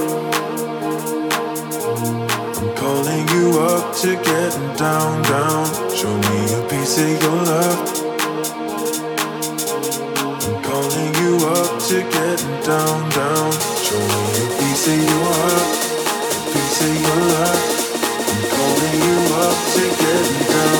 I'm calling you up to getting down, down. Show me a piece of your love. I'm calling you up to getting down, down. Show me a piece of your heart, a piece of your love. I'm calling you up to down, down,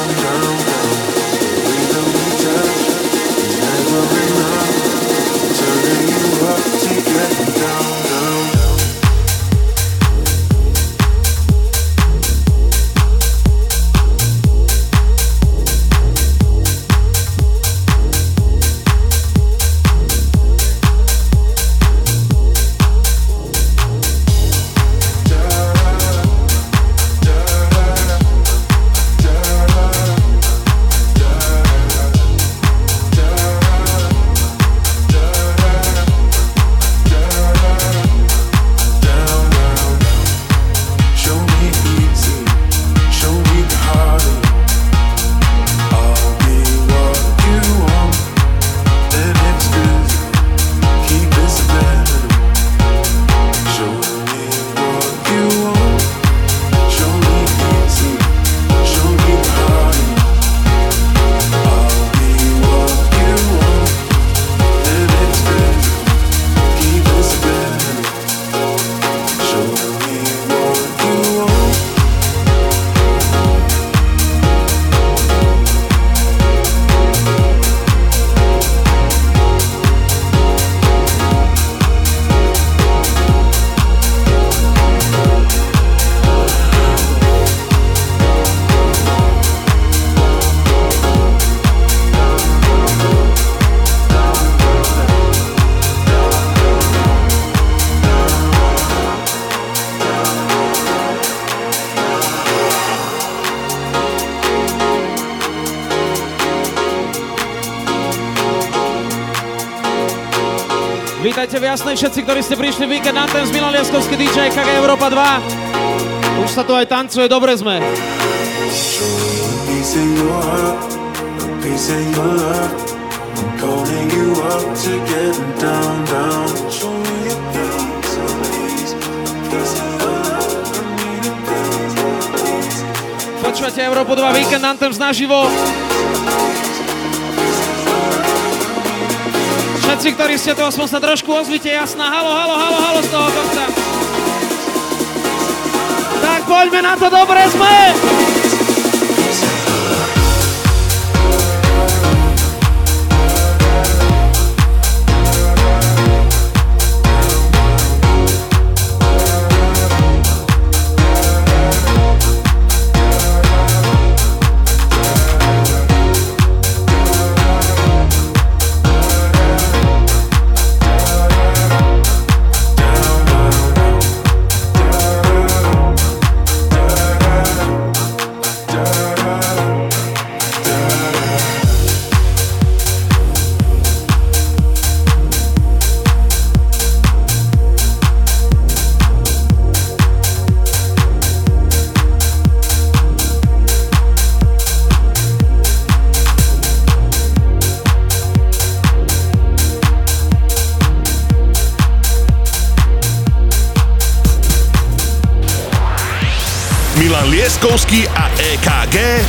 Jasnej všetci, ktorí ste prišli víkend na ten z Milan Liaskovský DJ KG Európa 2. Už sa tu aj tancuje, dobre sme. Počúvate Európu 2 víkend Anthem z naživo. Všetci, ktorí ste tu, aspoň sa trošku ozvite, jasná. Halo, halo, halo, halo z toho konca. Tak poďme na to, dobre sme!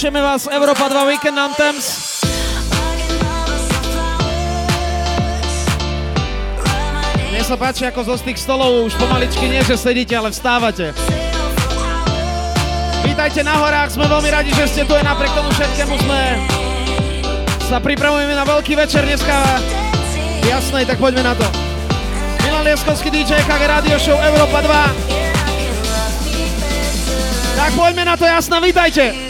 Tešíme vás Európa 2 Weekend Anthems. Mne sa páči, ako zo tých stolov už pomaličky nie, že sedíte, ale vstávate. Vítajte na horách, sme veľmi radi, že ste tu aj napriek tomu všetkému sme sa pripravujeme na veľký večer dneska. Jasné, tak poďme na to. Milan Lieskovský DJ KG Radio Show Európa 2. Tak poďme na to, jasná, vítajte.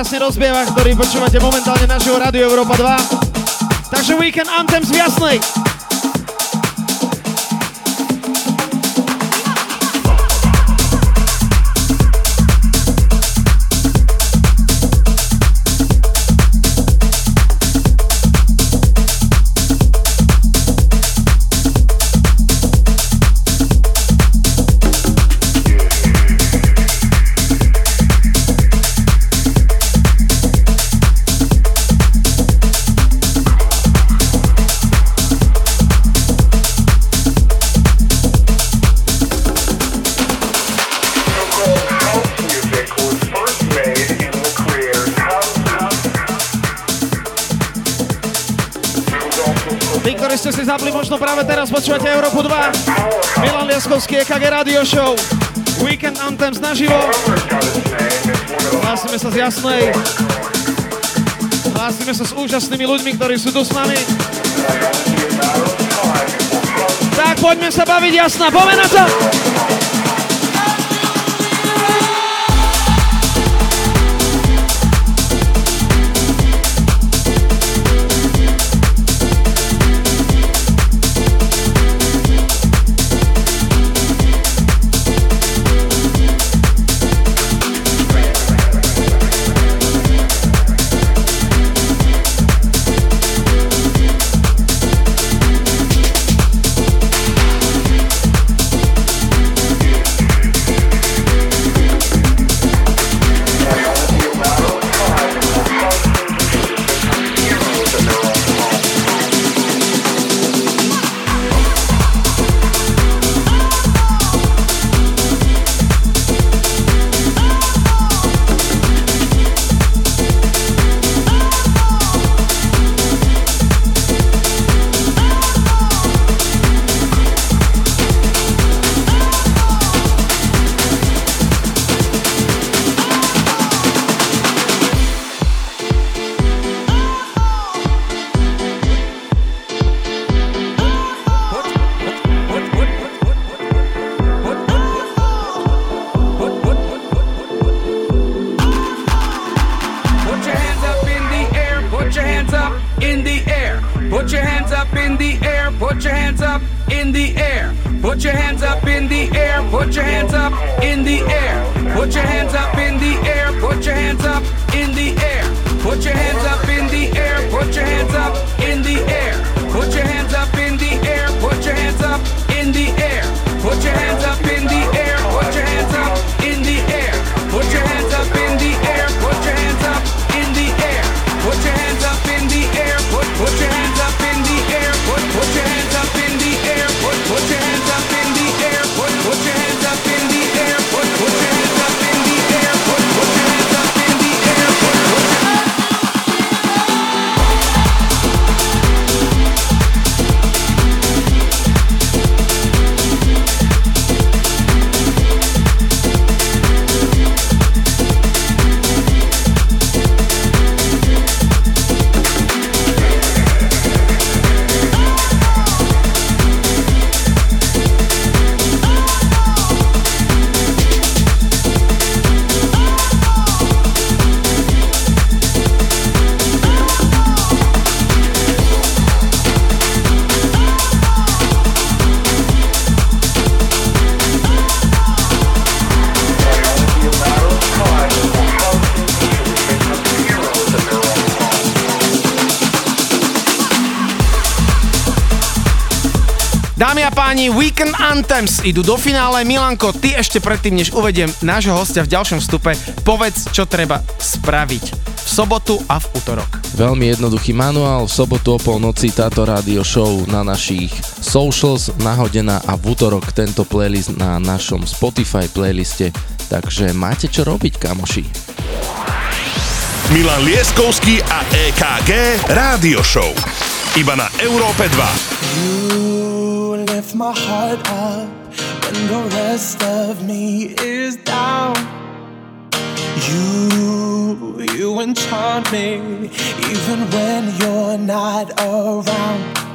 Krásne rozbieva, ktorý počúvate momentálne naživo Rádio Európa 2. Takže Weekend Anthems v Jasnej. Počúvate Európu 2. Milan Lieskovský, EKG Radio Show. Weekend Anthems naživo. Hlásime sa z Jasnej. Hlásime sa s úžasnými ľuďmi, ktorí sú tu s nami. Tak poďme sa baviť, jasná, poďme to! Dámy a páni, Weekend Anthems idú do finále. Milanko, ty ešte predtým, než uvediem nášho hostia v ďalšom vstupe, povedz, čo treba spraviť v sobotu a v útorok. Veľmi jednoduchý manuál, v sobotu o polnoci táto rádio show na našich socials nahodená a v útorok tento playlist na našom Spotify playliste, takže máte čo robiť, kamoši. Milan Lieskovský a EKG Rádio Show. Iba na Európe 2. Lift my heart up when the rest of me is down. You, you enchant me even when you're not around.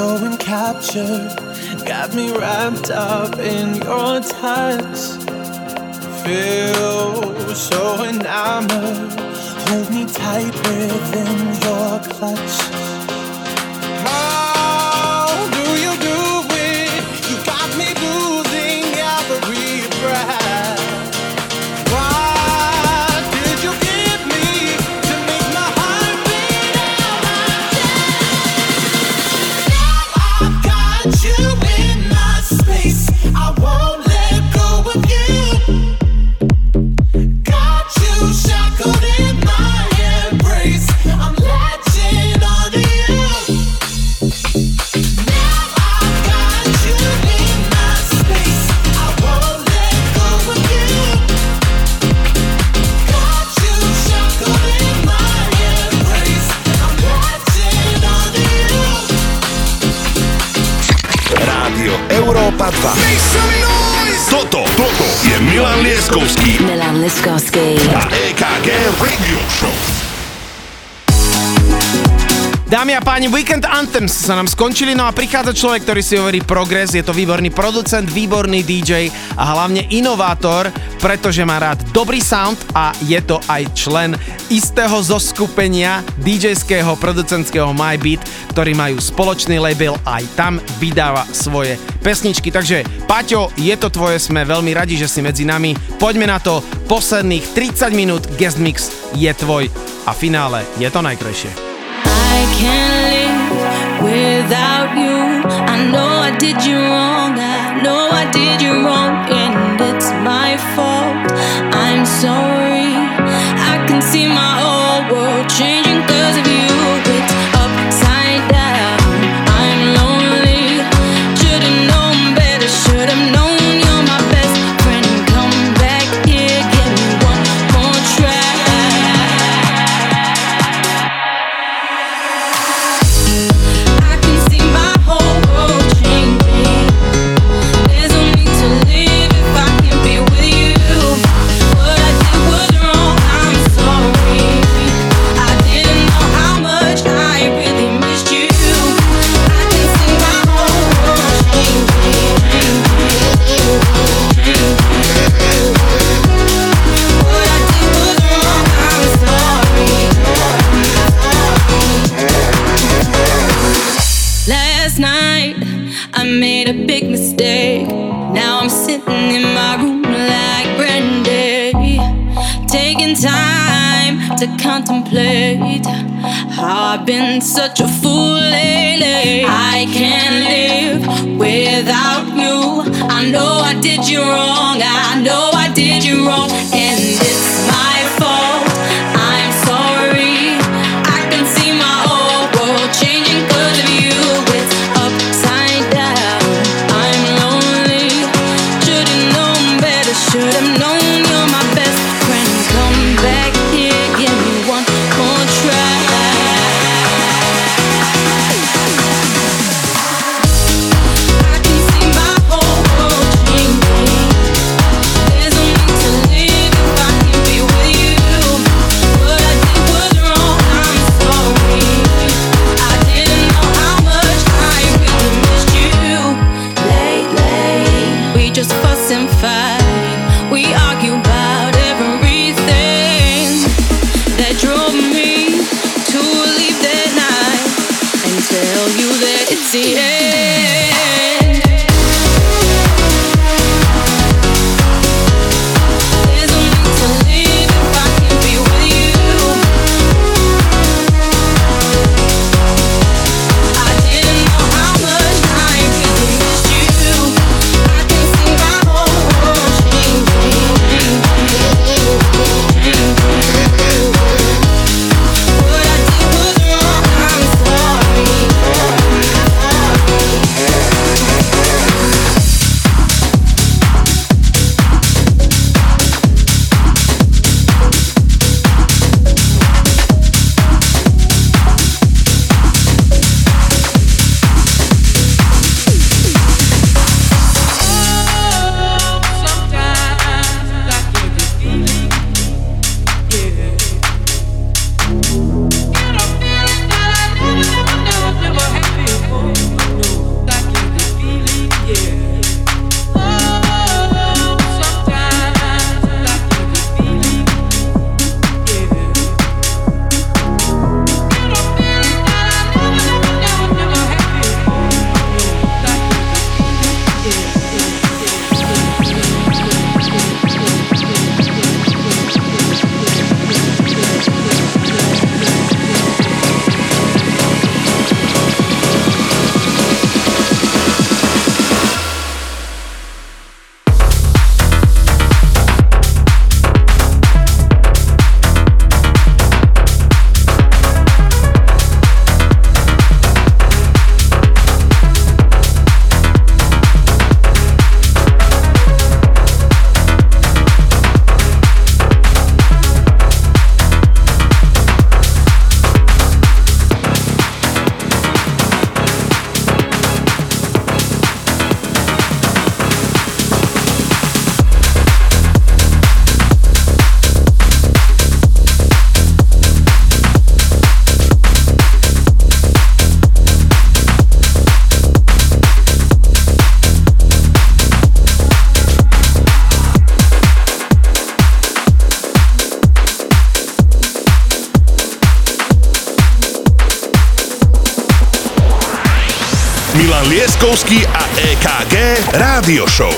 so captured, got me wrapped up in your touch. Feel so enamored, hold me tight within your clutch. Leskovský. Milan Leskovský. A EKG Radio Show. Dámy a páni, Weekend Anthems sa nám skončili, no a prichádza človek, ktorý si hovorí progres, je to výborný producent, výborný DJ a hlavne inovátor, pretože má rád dobrý sound a je to aj člen istého zoskupenia DJ-ského producentského MyBeat, ktorí majú spoločný label a aj tam vydáva svoje pesničky. Takže Paťo, je to tvoje, sme veľmi radi, že si medzi nami. Poďme na to, posledných 30 minút Guest Mix je tvoj a finále je to najkrajšie. I can't live without you. I know I did you wrong. I know I did you wrong. And fault. I'm sorry. been such a fool lately. I can't live without you. I know I did you wrong. I know I did you wrong. EKG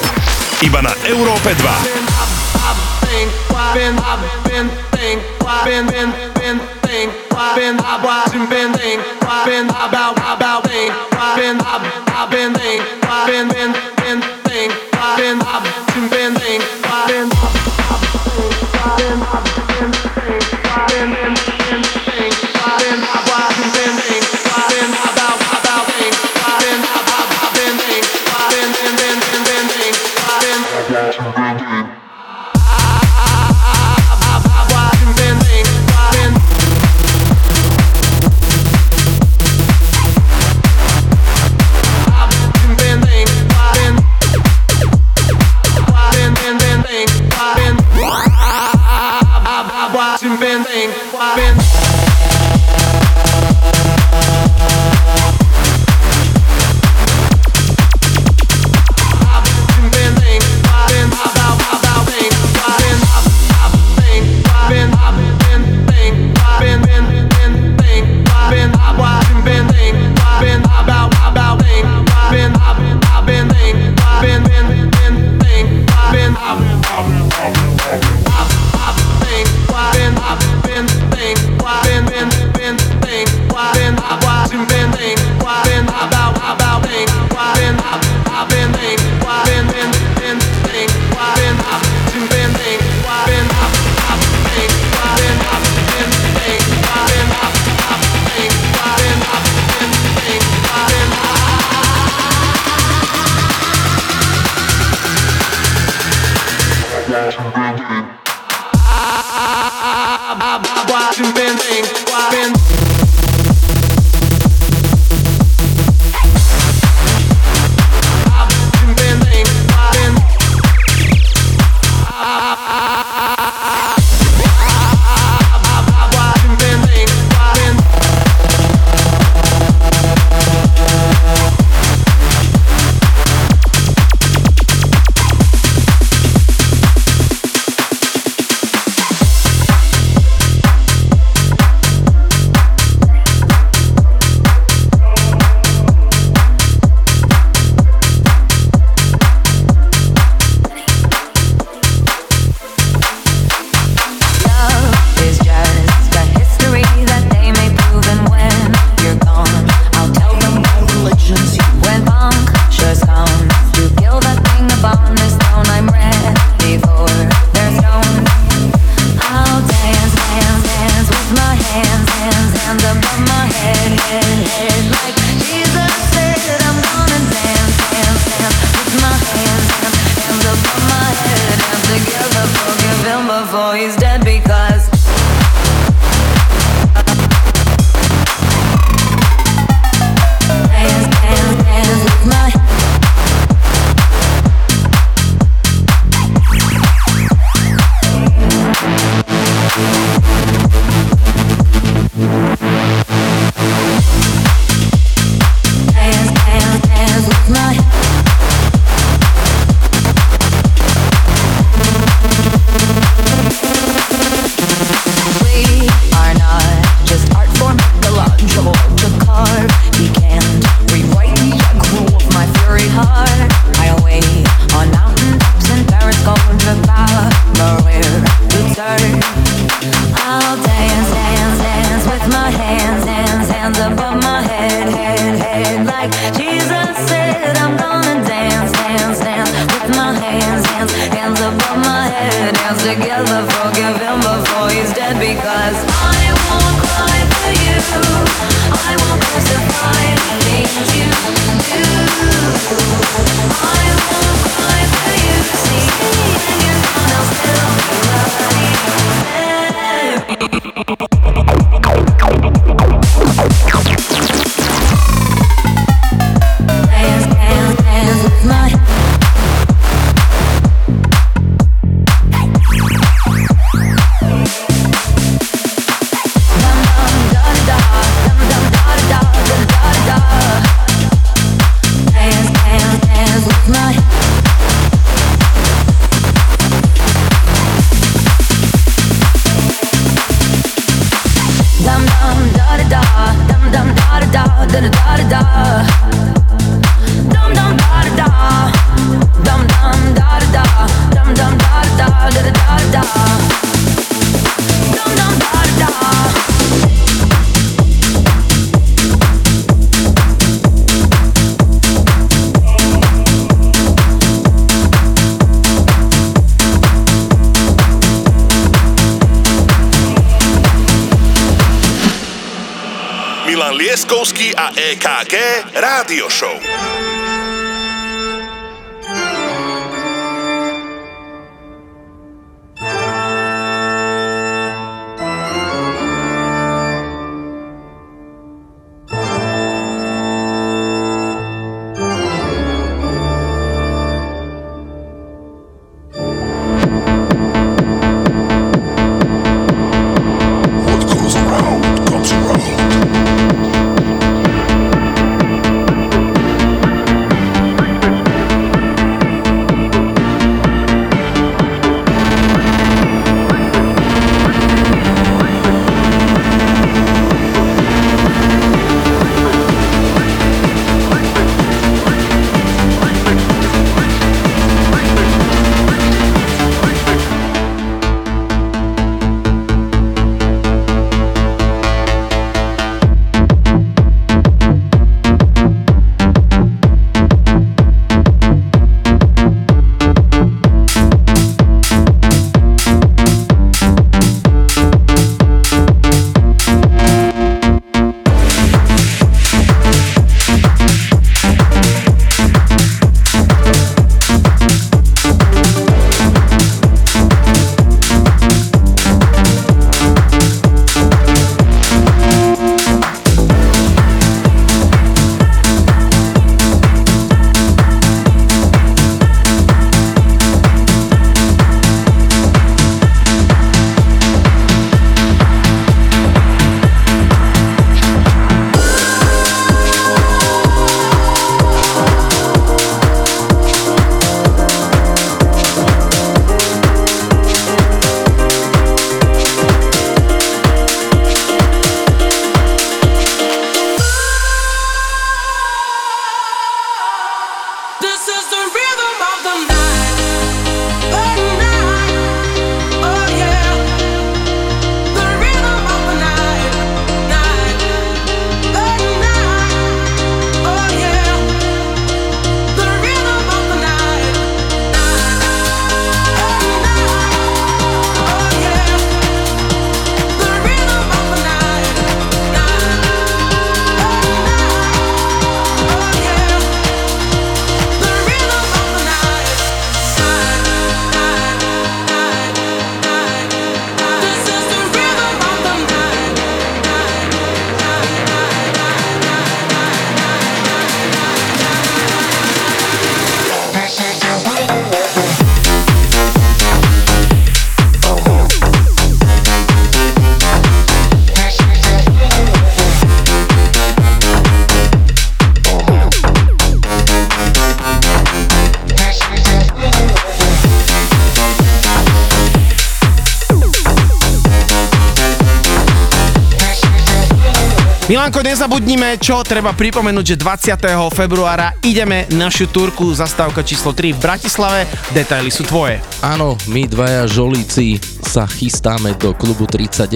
Milanko, nezabudnime, čo treba pripomenúť, že 20. februára ideme našu turku zastávka číslo 3 v Bratislave. Detaily sú tvoje. Áno, my dvaja žolíci sa chystáme do klubu 39,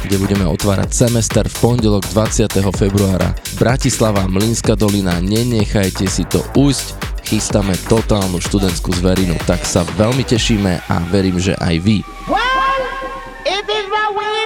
kde budeme otvárať semester v pondelok 20. februára. Bratislava, Mlínska dolina, nenechajte si to ujsť, chystáme totálnu študentskú zverinu, tak sa veľmi tešíme a verím, že aj vy. It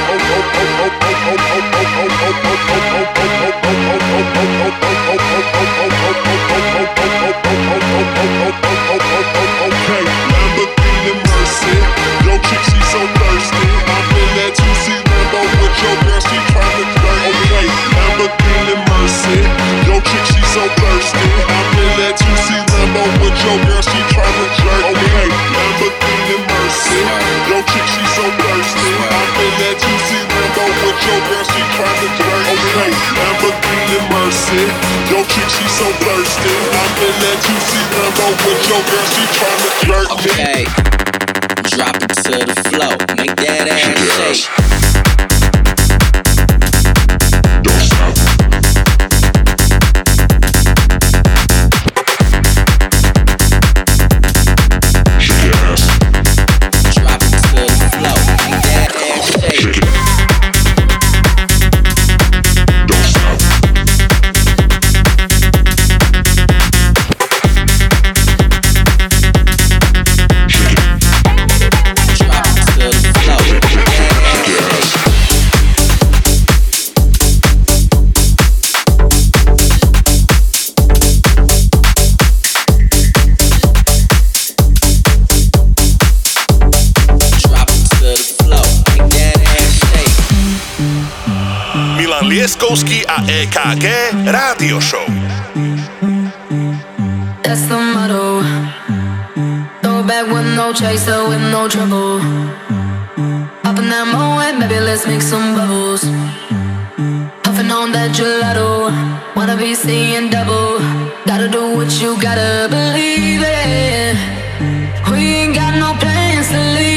so thirsty. I'm in that 2C limo with your girl, she tryna jerk. Okay, Lamborghini Mercy. Yo, chick, she so thirsty. I'm in that 2C limo with your girl, she tryna jerk. Okay, Lamborghini Mercy. Yo, chick, she so thirsty. I'm in that 2C limo with your girl, she tryna jerk. Okay, drop it to the flow, make that ass shake. Pieskovský a EKG Rádio Show. That's the motto. Throw back with no chaser, with no trouble. Up in that moment, maybe let's make some bubbles. Puffing on that gelato. Wanna be seeing double. Gotta do what you gotta believe in. We ain't got no plans to leave.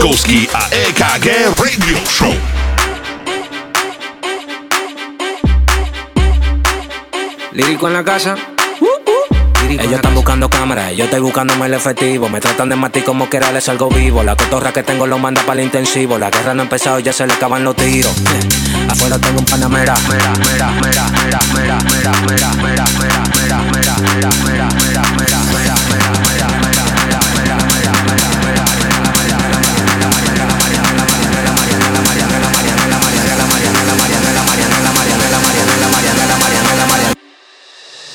Laskowski, a EKG Radio Show. Lírico en la casa. Ellos están buscando cámaras, yo estoy buscándome el efectivo. Me tratan de matar como que era, les salgo vivo. La cotorra que tengo lo manda para el intensivo. La guerra no ha empezado, ya se le acaban los tiros. Afuera tengo un panamera.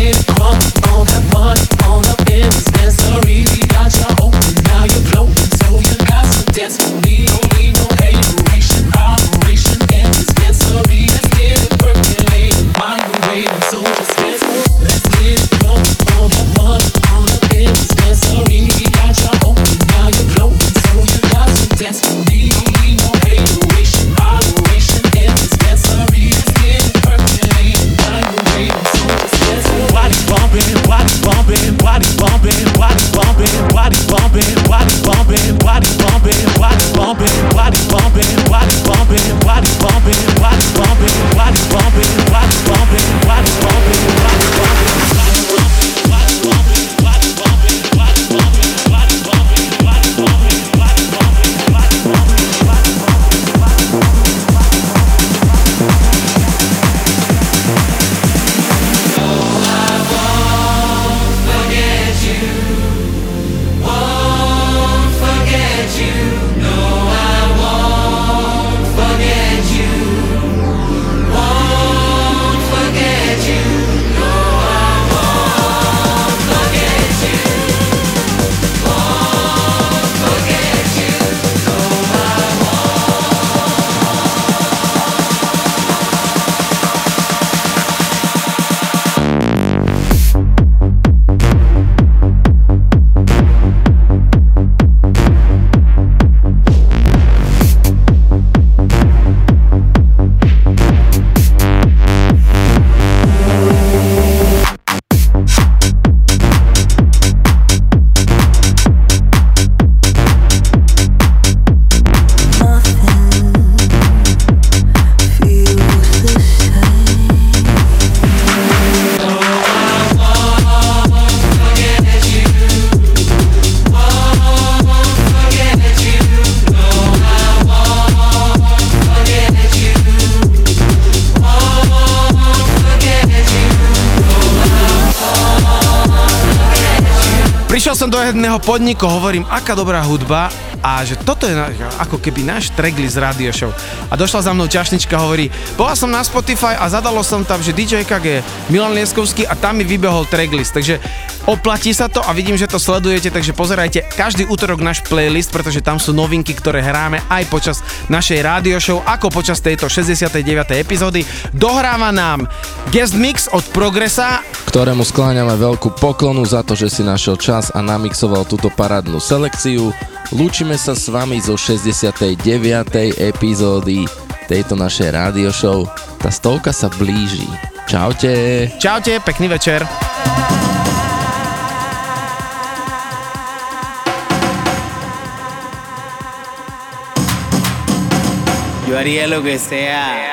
it. Wrong all that one podniku, hovorím, aká dobrá hudba a že toto je ako keby náš tracklist radio show. A došla za mnou čašnička, hovorí, bola som na Spotify a zadalo som tam, že DJ KG, Milan Lieskovský a tam mi vybehol tracklist. Takže oplatí sa to a vidím, že to sledujete, takže pozerajte každý útorok náš playlist, pretože tam sú novinky, ktoré hráme aj počas našej radio show, ako počas tejto 69. epizódy. Dohráva nám guest mix od Progresa, ktorému skláňame veľkú poklonu za to, že si našiel čas a namixoval túto parádnu selekciu. Lúčime sa s vami zo 69. epizódy tejto našej rádio show. Tá stovka sa blíži. Čaute. Čaute, pekný večer. Yo haría lo que sea